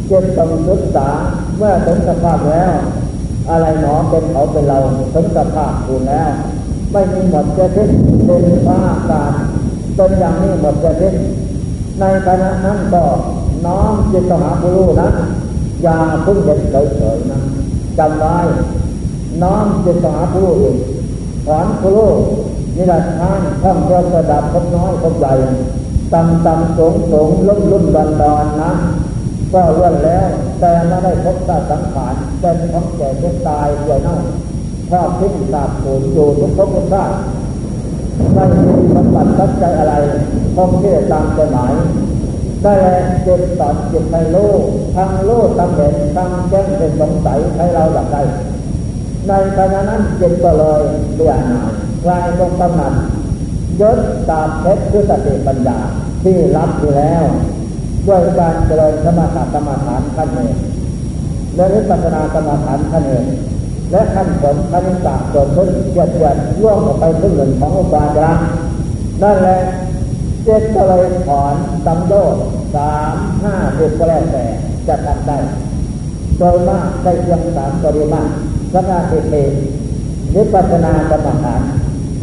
เจ็บต้องศึกษาเมื่อถึงสภาพแล้ว อะไรหนอเป็นเขาเป็นเราถึงสภาพคุณแล้ว ไม่มีหมดจะทิ้งเป็นภาอากาศเป็นอย่างนี้หมดจะทิ้งในขณะนั้นก็น้อมจิตหาผู้รู้นั้นอย่าพึ่งเห็นเฉยๆนะจำไว้น้อมจิตหาผู้รู้อีกถอนผู้รู้นี่แหละท่านท่องเที่ยวระดับพบน้อยพบใหญ่ต่ำต่ำสูงสูงลุ่มลุ่มดอนดอนนะก็เลื่อนแล้ว แต่ไม่ได้พบตาสังขารเป็นของแก่ทุกตายเดียวนั่น ชอบทิ้งตาปูนอยู่ทุกภพทุกชาติไม่มีสมบัติตัดใจอะไรคงที่ตามใจหมายได้แลจิตสอนจิตให้รู้ทั้งรู้ทั้งเห็นทั้งแจ้งเป็นสงสัยให้เราอยากได้ในขณะนั้นจิตก็เลยเบื่อหน่ายกลายเป็นกำหนัดยศตามเพชรคือสติปัญญาที่รับอยู่แล้ว ด้วยการเจริญสมาธิกรรมฐานขั้นเองและวิปัสสนากรรมฐานขั้นเอง และขั้นผลขั้นสาเกิดขึ้นเกิดเกิดร่วมออกไปขึ้นหนึ่งของอุบาจานั่นแหละเจ็ดก็เลยถอนสัมโยชน์สามห้าสิบก็แล้วแต่จะทำได้โดยมากได้เพียงสามปริมาสมาธิเองวิปัสสนากรรมฐาน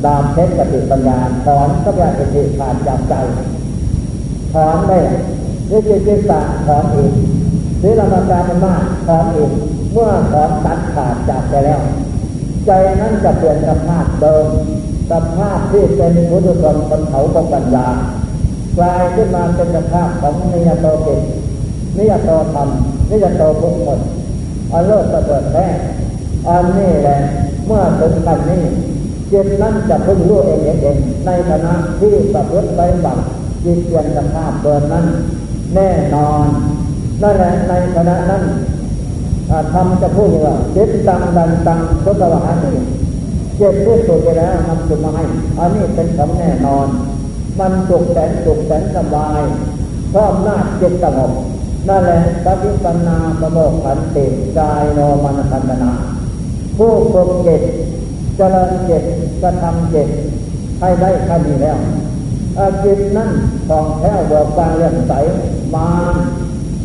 ดามเพชรสติปัญญาถอนสัพยาธิขาดจากใจถอนได้วิจิตตาถอนอีกศีลมาการมากถอนอีก เมื่อถอนตัดขาดจากไปแล้ว ใจนั้นจะเปลี่ยนสภาพเดิมสภาพที่เป็นพุทธชนคนเขาของปัญญากลายขึ้นมาเป็นสภาพของนิยโตเกตนิยโตธรรมนิยโตพุทธนอันเลิศประเสริฐแท้อันนี้แหละเมื่อถึงกันนี้จิตนั้นจะพึ่งรู้เองเองในฐานะที่ประพฤติไปบัตจิตเปลี่ยนสภาพเดิมนั้น แน่นอนนั่นแหละในขณะนั้น ทำจะพูดว่าเจิตตังดันตังพุทธวานีเจ็บที่สุดไปแล้วนำสุมาให้อันนี้เป็นของแน่นอน มันสุขแสนสุขแสนสบายชอบน้าจิตสงบนั่นแหละปฏิปันนาประโมกขันติกายโนมันคันนา ผู้ฝึกจิตเจริญเจิตกระทำเจิตให้ได้ขั้นนี้แล้วจิตนั้นของแท้เบิกบานเรื่องใสมา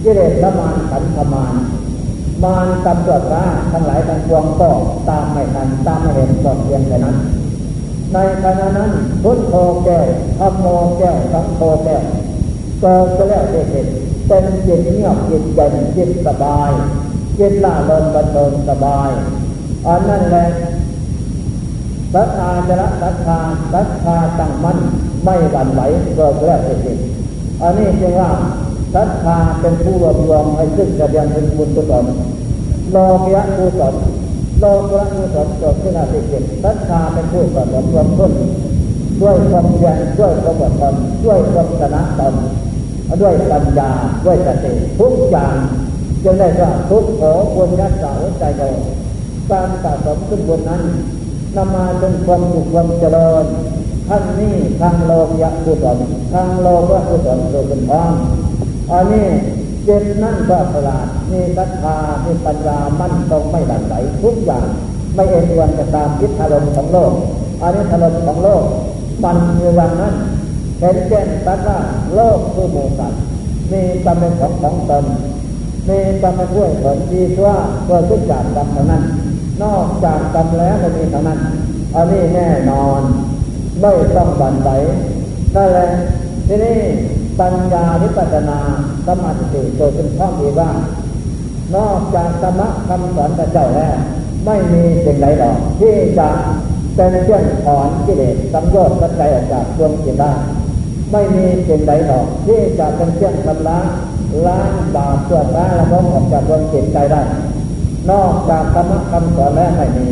กิเลสละมานขันธมาน มารตำรวจราทั้งหลายทั้งปวงก็ตามไม่ทันตามไม่เห็นก็เพียงแค่นั้น ในขณะนั้นพุทโธแก้วธรรมโมแก้วสังโฆแก้วเกิดก็แล้วเด็ดเป็นจิตเงียบจิตเย็นจิตสบายจิตล่าเริงบันเทิงสบายอันนั้นแหละศรัทธาจะละศรัทธาศรัทธาตั้งมั่นไม่หวั่นไหวเกิดแล้วเด็ดอันนี้จึงว่า ศรัทธาเป็นผู้รวบรวมให้ซึ่งจะเรียนเป็นบุญกุศลโลกยะกุศลโลกระกุศลเกิดขึ้นในจิตศรัทธาเป็นผู้สะสมรวมขึ้นด้วยความเพียรด้วยความอดทนด้วยความชนะตนด้วยปัญญาด้วยสติทุกอย่างจึงได้ว่าทุกโขบุญยักษ์สาวใจโตการสะสมขึ้นบนนั้นนำมาจนความสุขความเจริญทั้งนี้ทางโลกยะกุศลทางโลกะกุศลโดยเป็นพร้อม อันนี้เจตนั่นก็ฉลาดมีศรัทธามีปัญญามั่นคงไม่ดันไหลทุกอย่าง ไม่เอ็นวนจะตามคิดอารมณ์ของโลกอันนี้อารมณ์ของโลกมันอยู่อย่างนั้นเห็นแจ้งตัดว่าโลกคือหมู่สัตว์มีตำเป็นของของตนมีตำเป็นด้วยผลดีชั่วเกิดขึ้นจากกรรมเท่านั้น นอกจากกรรมแล้วไม่มีเท่านั้นอันนี้แน่นอนไม่ต้องบันไหลนั่นแหละที่นี้ ปัญญาวิปัสนาสมาธิโดยเป็นข้อมีว่า นอกจากธรรมะคำสอนพระเจ้าแล้วไม่มีสิ่งใดหรอกที่จะเป็นเครื่องถอนกิเลสสังโยชน์ปัจจัยออกจากดวงจิตได้ไม่มีสิ่งใดหรอกที่จะเป็นเครื่องชำระล้างบาปชั่วร้ายละมกออกจากดวงจิตใจได้ นอกจากธรรมะคำสอนแล้วไม่มี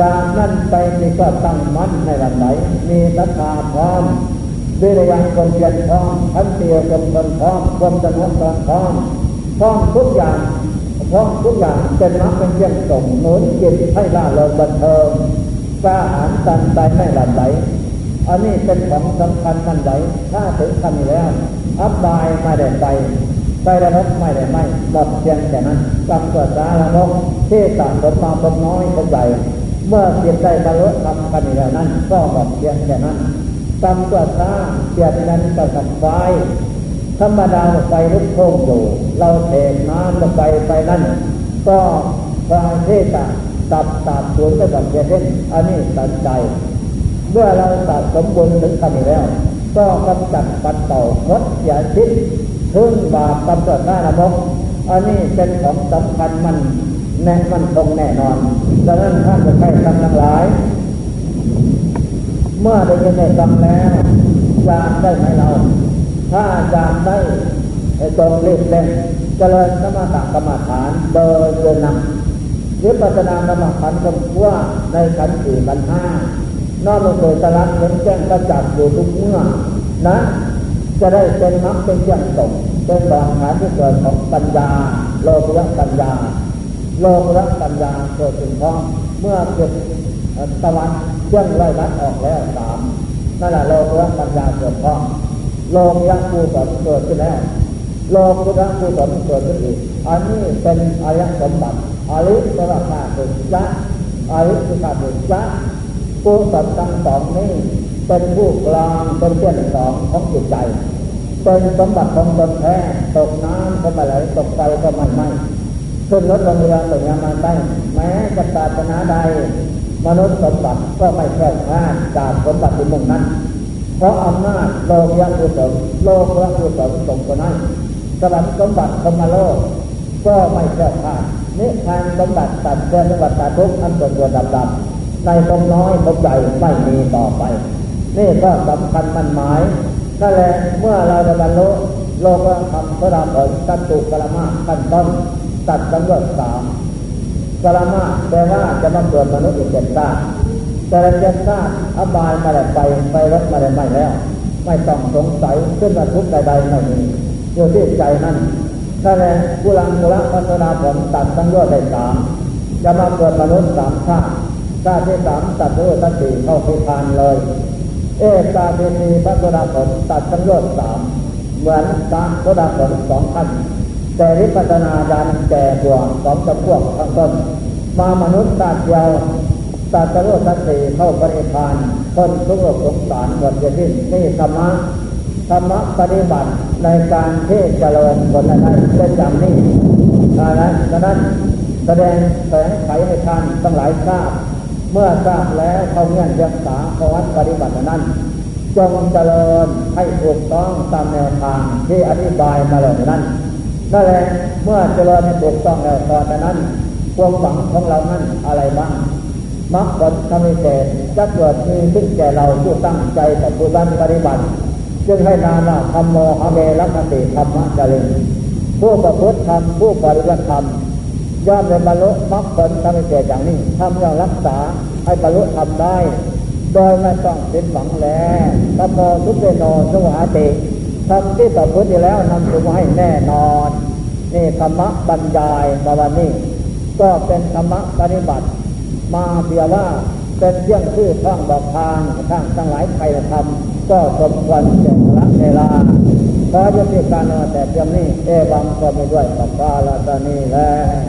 จากนั้นไปมีก็ตั้งมั่นในลำไหนมีศรัทธาพร้อม วิริยังคนเพียรพร้อมทันเตียคนคนพร้อมความสนุกพร้อมพร้อมทุกอย่างพร้อมทุกอย่างเป็นนักเป็นเพียงส่งหนุนจิตให้ล่าเริงบันเทิงกล้าหาญตันใจไม่หลับไหลอันนี้เป็นของสำคัญมันไหลถ้าถึงขั้นนี้แล้ว อับบายไม่ได้ไปไปละนกไม่ได้ไม่หมดเพียงแค่นั้นกำเกิดสารนกที่ตัดสมมาสมน้อยเป็นใหญ่เมื่อเปลี่ยนใจบรรลุธรรมกันแล้วนั้น ก็หมดเพียงแค่นั้น กรรมก็สร้างเกียรตินั้นก็กับไฟธรรมดาไฟลุกโชงอยู่ เราเทน้ำลงไปไปนั่นก็ฟาเทตะตับตับสวนก็กับเช่นอันนี้สันใจ เมื่อเราตัดสมบูรณ์ถึงขั้นนี้แล้ว ก็กำจัดปัดเต่าคดอย่าชิดพึ่งบาปกำจัดหน้าระบบอันนี้เป็นของสำคัญมันแน่มันคงแน่นอนดังนั้นท่านจะใช้ทำทั้งหลาย เมื่อได้ยินได้ฟังแล้วจามได้ไหมเรา ถ้าจามได้จงรีบเล่นเจริญสมถกรรมฐานเดินเดินนำวิปัสสนากรรมฐานก็ว่าในขันธ์สี่ขันห้านอกโดยตลาดเห็นแจ้งกระจัดอยู่ทุกเมื่อนะ จะได้เป็นมรรคเป็นเยี่ยงตกเป็นบางฐานที่เกิดของปัญญา โลภะปัญญา โลภะปัญญาเกิดขึ้นพร้อมเมื่อเกิดตะวัน เชื่องไล่รัดออกแล้วสามนั่นแหละโลภะปัญญาเกิดพร้อมโลภะภูสนเกิดขึ้นแล้วโลภะภูสนเกิดขึ้นอีกอันนี้เป็นอายสมบัติอริสระขาตุจะอริสขาตุจะผู้สัตว์ทั้งสองนี้เป็นผู้กลางเป็นเพื่อนสองของจิตใจ เป็นสมบัติของตนแท้ตกน้ำก็ไม่ไหลตกไฟก็ไม่ไหม้ขึ้นรถโรงเรือตกยามาได้แม้จะปรารถนาใด มนุษย์สมบัติก็ไม่แค่ข้าจากสมบัติมุ่งนั้น เพราะอำนาจโลกยักุศลโลกยักุศลส่งคนนั้นสวรรค์สมบัติธรรมโลก ก็ไม่แค่ข้านิพพานสมบัติตัดเกินสมบัติตัดทุกอันส่วนตัวดำดำในตรงน้อยตรงใหญ่ไม่มีต่อไป นี่ก็สำคัญมันหมายนั่นแหละเมื่อเราจะบรรลุโลกธรรมพระรามผลตัตุกรมาขั้นต้นตัดสังเวชสาม กรมาแปลว่าจะมาเกิดมนุษย์อีกเจ็ดชาติแต่เจ็ดชาติอบายมาแล้วไปไปรถมาแล้วไม่แล้ว ไม่ต้องสงสัยขึ้นมาทุกใดๆไม่มีอยู่ที่ใจนั่นนั่นแลกุลังกุละพัฒนาผลตัดสังเวชได้สามจะมาเกิดมนุษย์สามชาติชาติที่สามตัดสังเวชทั้งสี่เข้าพิพานเลย เอกาเทนีพระโสดาผลตัดสังยชน์สามเหมือนพระโสดาผลสองท่าน แต่วิปัสนาญาณแก่ตัวสองจำพวกข้างต้นมามนุษย์ตัดยาวตัดโยชน์ทั้งสี่เข้าปริพานคนทุกข์สงสารหมดจะสิ้นนี่ธรรมะธรรมะปฏิบัติในการเทศเจริญคนนั้นเป็นอย่างนี้ดังนั้นดังนั้นแสดงแสงไขให้ท่านตั้งหลายทราบ เมื่อทราบแล้วเขาเงียนยักษาพวัดปฏิบัตินั้นจงเจริญให้ถูกต้องตามแนวทางที่อธิบายมาแล้วนั้น นั่นแลเมื่อเจริญให้ถูกต้องแล้วตอนนั้นความหวังของเรานั้นอะไรบ้างมรรคผลธรรมเศษจะเกิดมีขึ้นแก่เราผู้ตั้งใจแต่ผู้บันปฏิบัติ จึงให้นานาธรรมโมหะเมลัคติธรรมะจริญผู้ประพฤติธรรมผู้ปฏิบัติธรรมย่อมเป็นบรรลุมรรคผลทำให้เกิดอย่างนี้ทำย่างรักษาให้บรรลุทำได้ โดยไม่ต้องเป็นหวังแล้วตโมทุเตโนสวาติ ทำที่ประพฤติแล้วนำถึงให้แน่นอน นี่ธรรมะบรรยายมาวันนี้ ก็เป็นธรรมะปฏิบัติ มาเพียว่าเป็นเรื่องชื่อท่องบอกทางทางทั้งหลายใครทำก็สมควรเจริญเวลาขอยุติการแต่เพียงนี้เอวังก็ไม่ด้วยกับกาลตานีแล้ว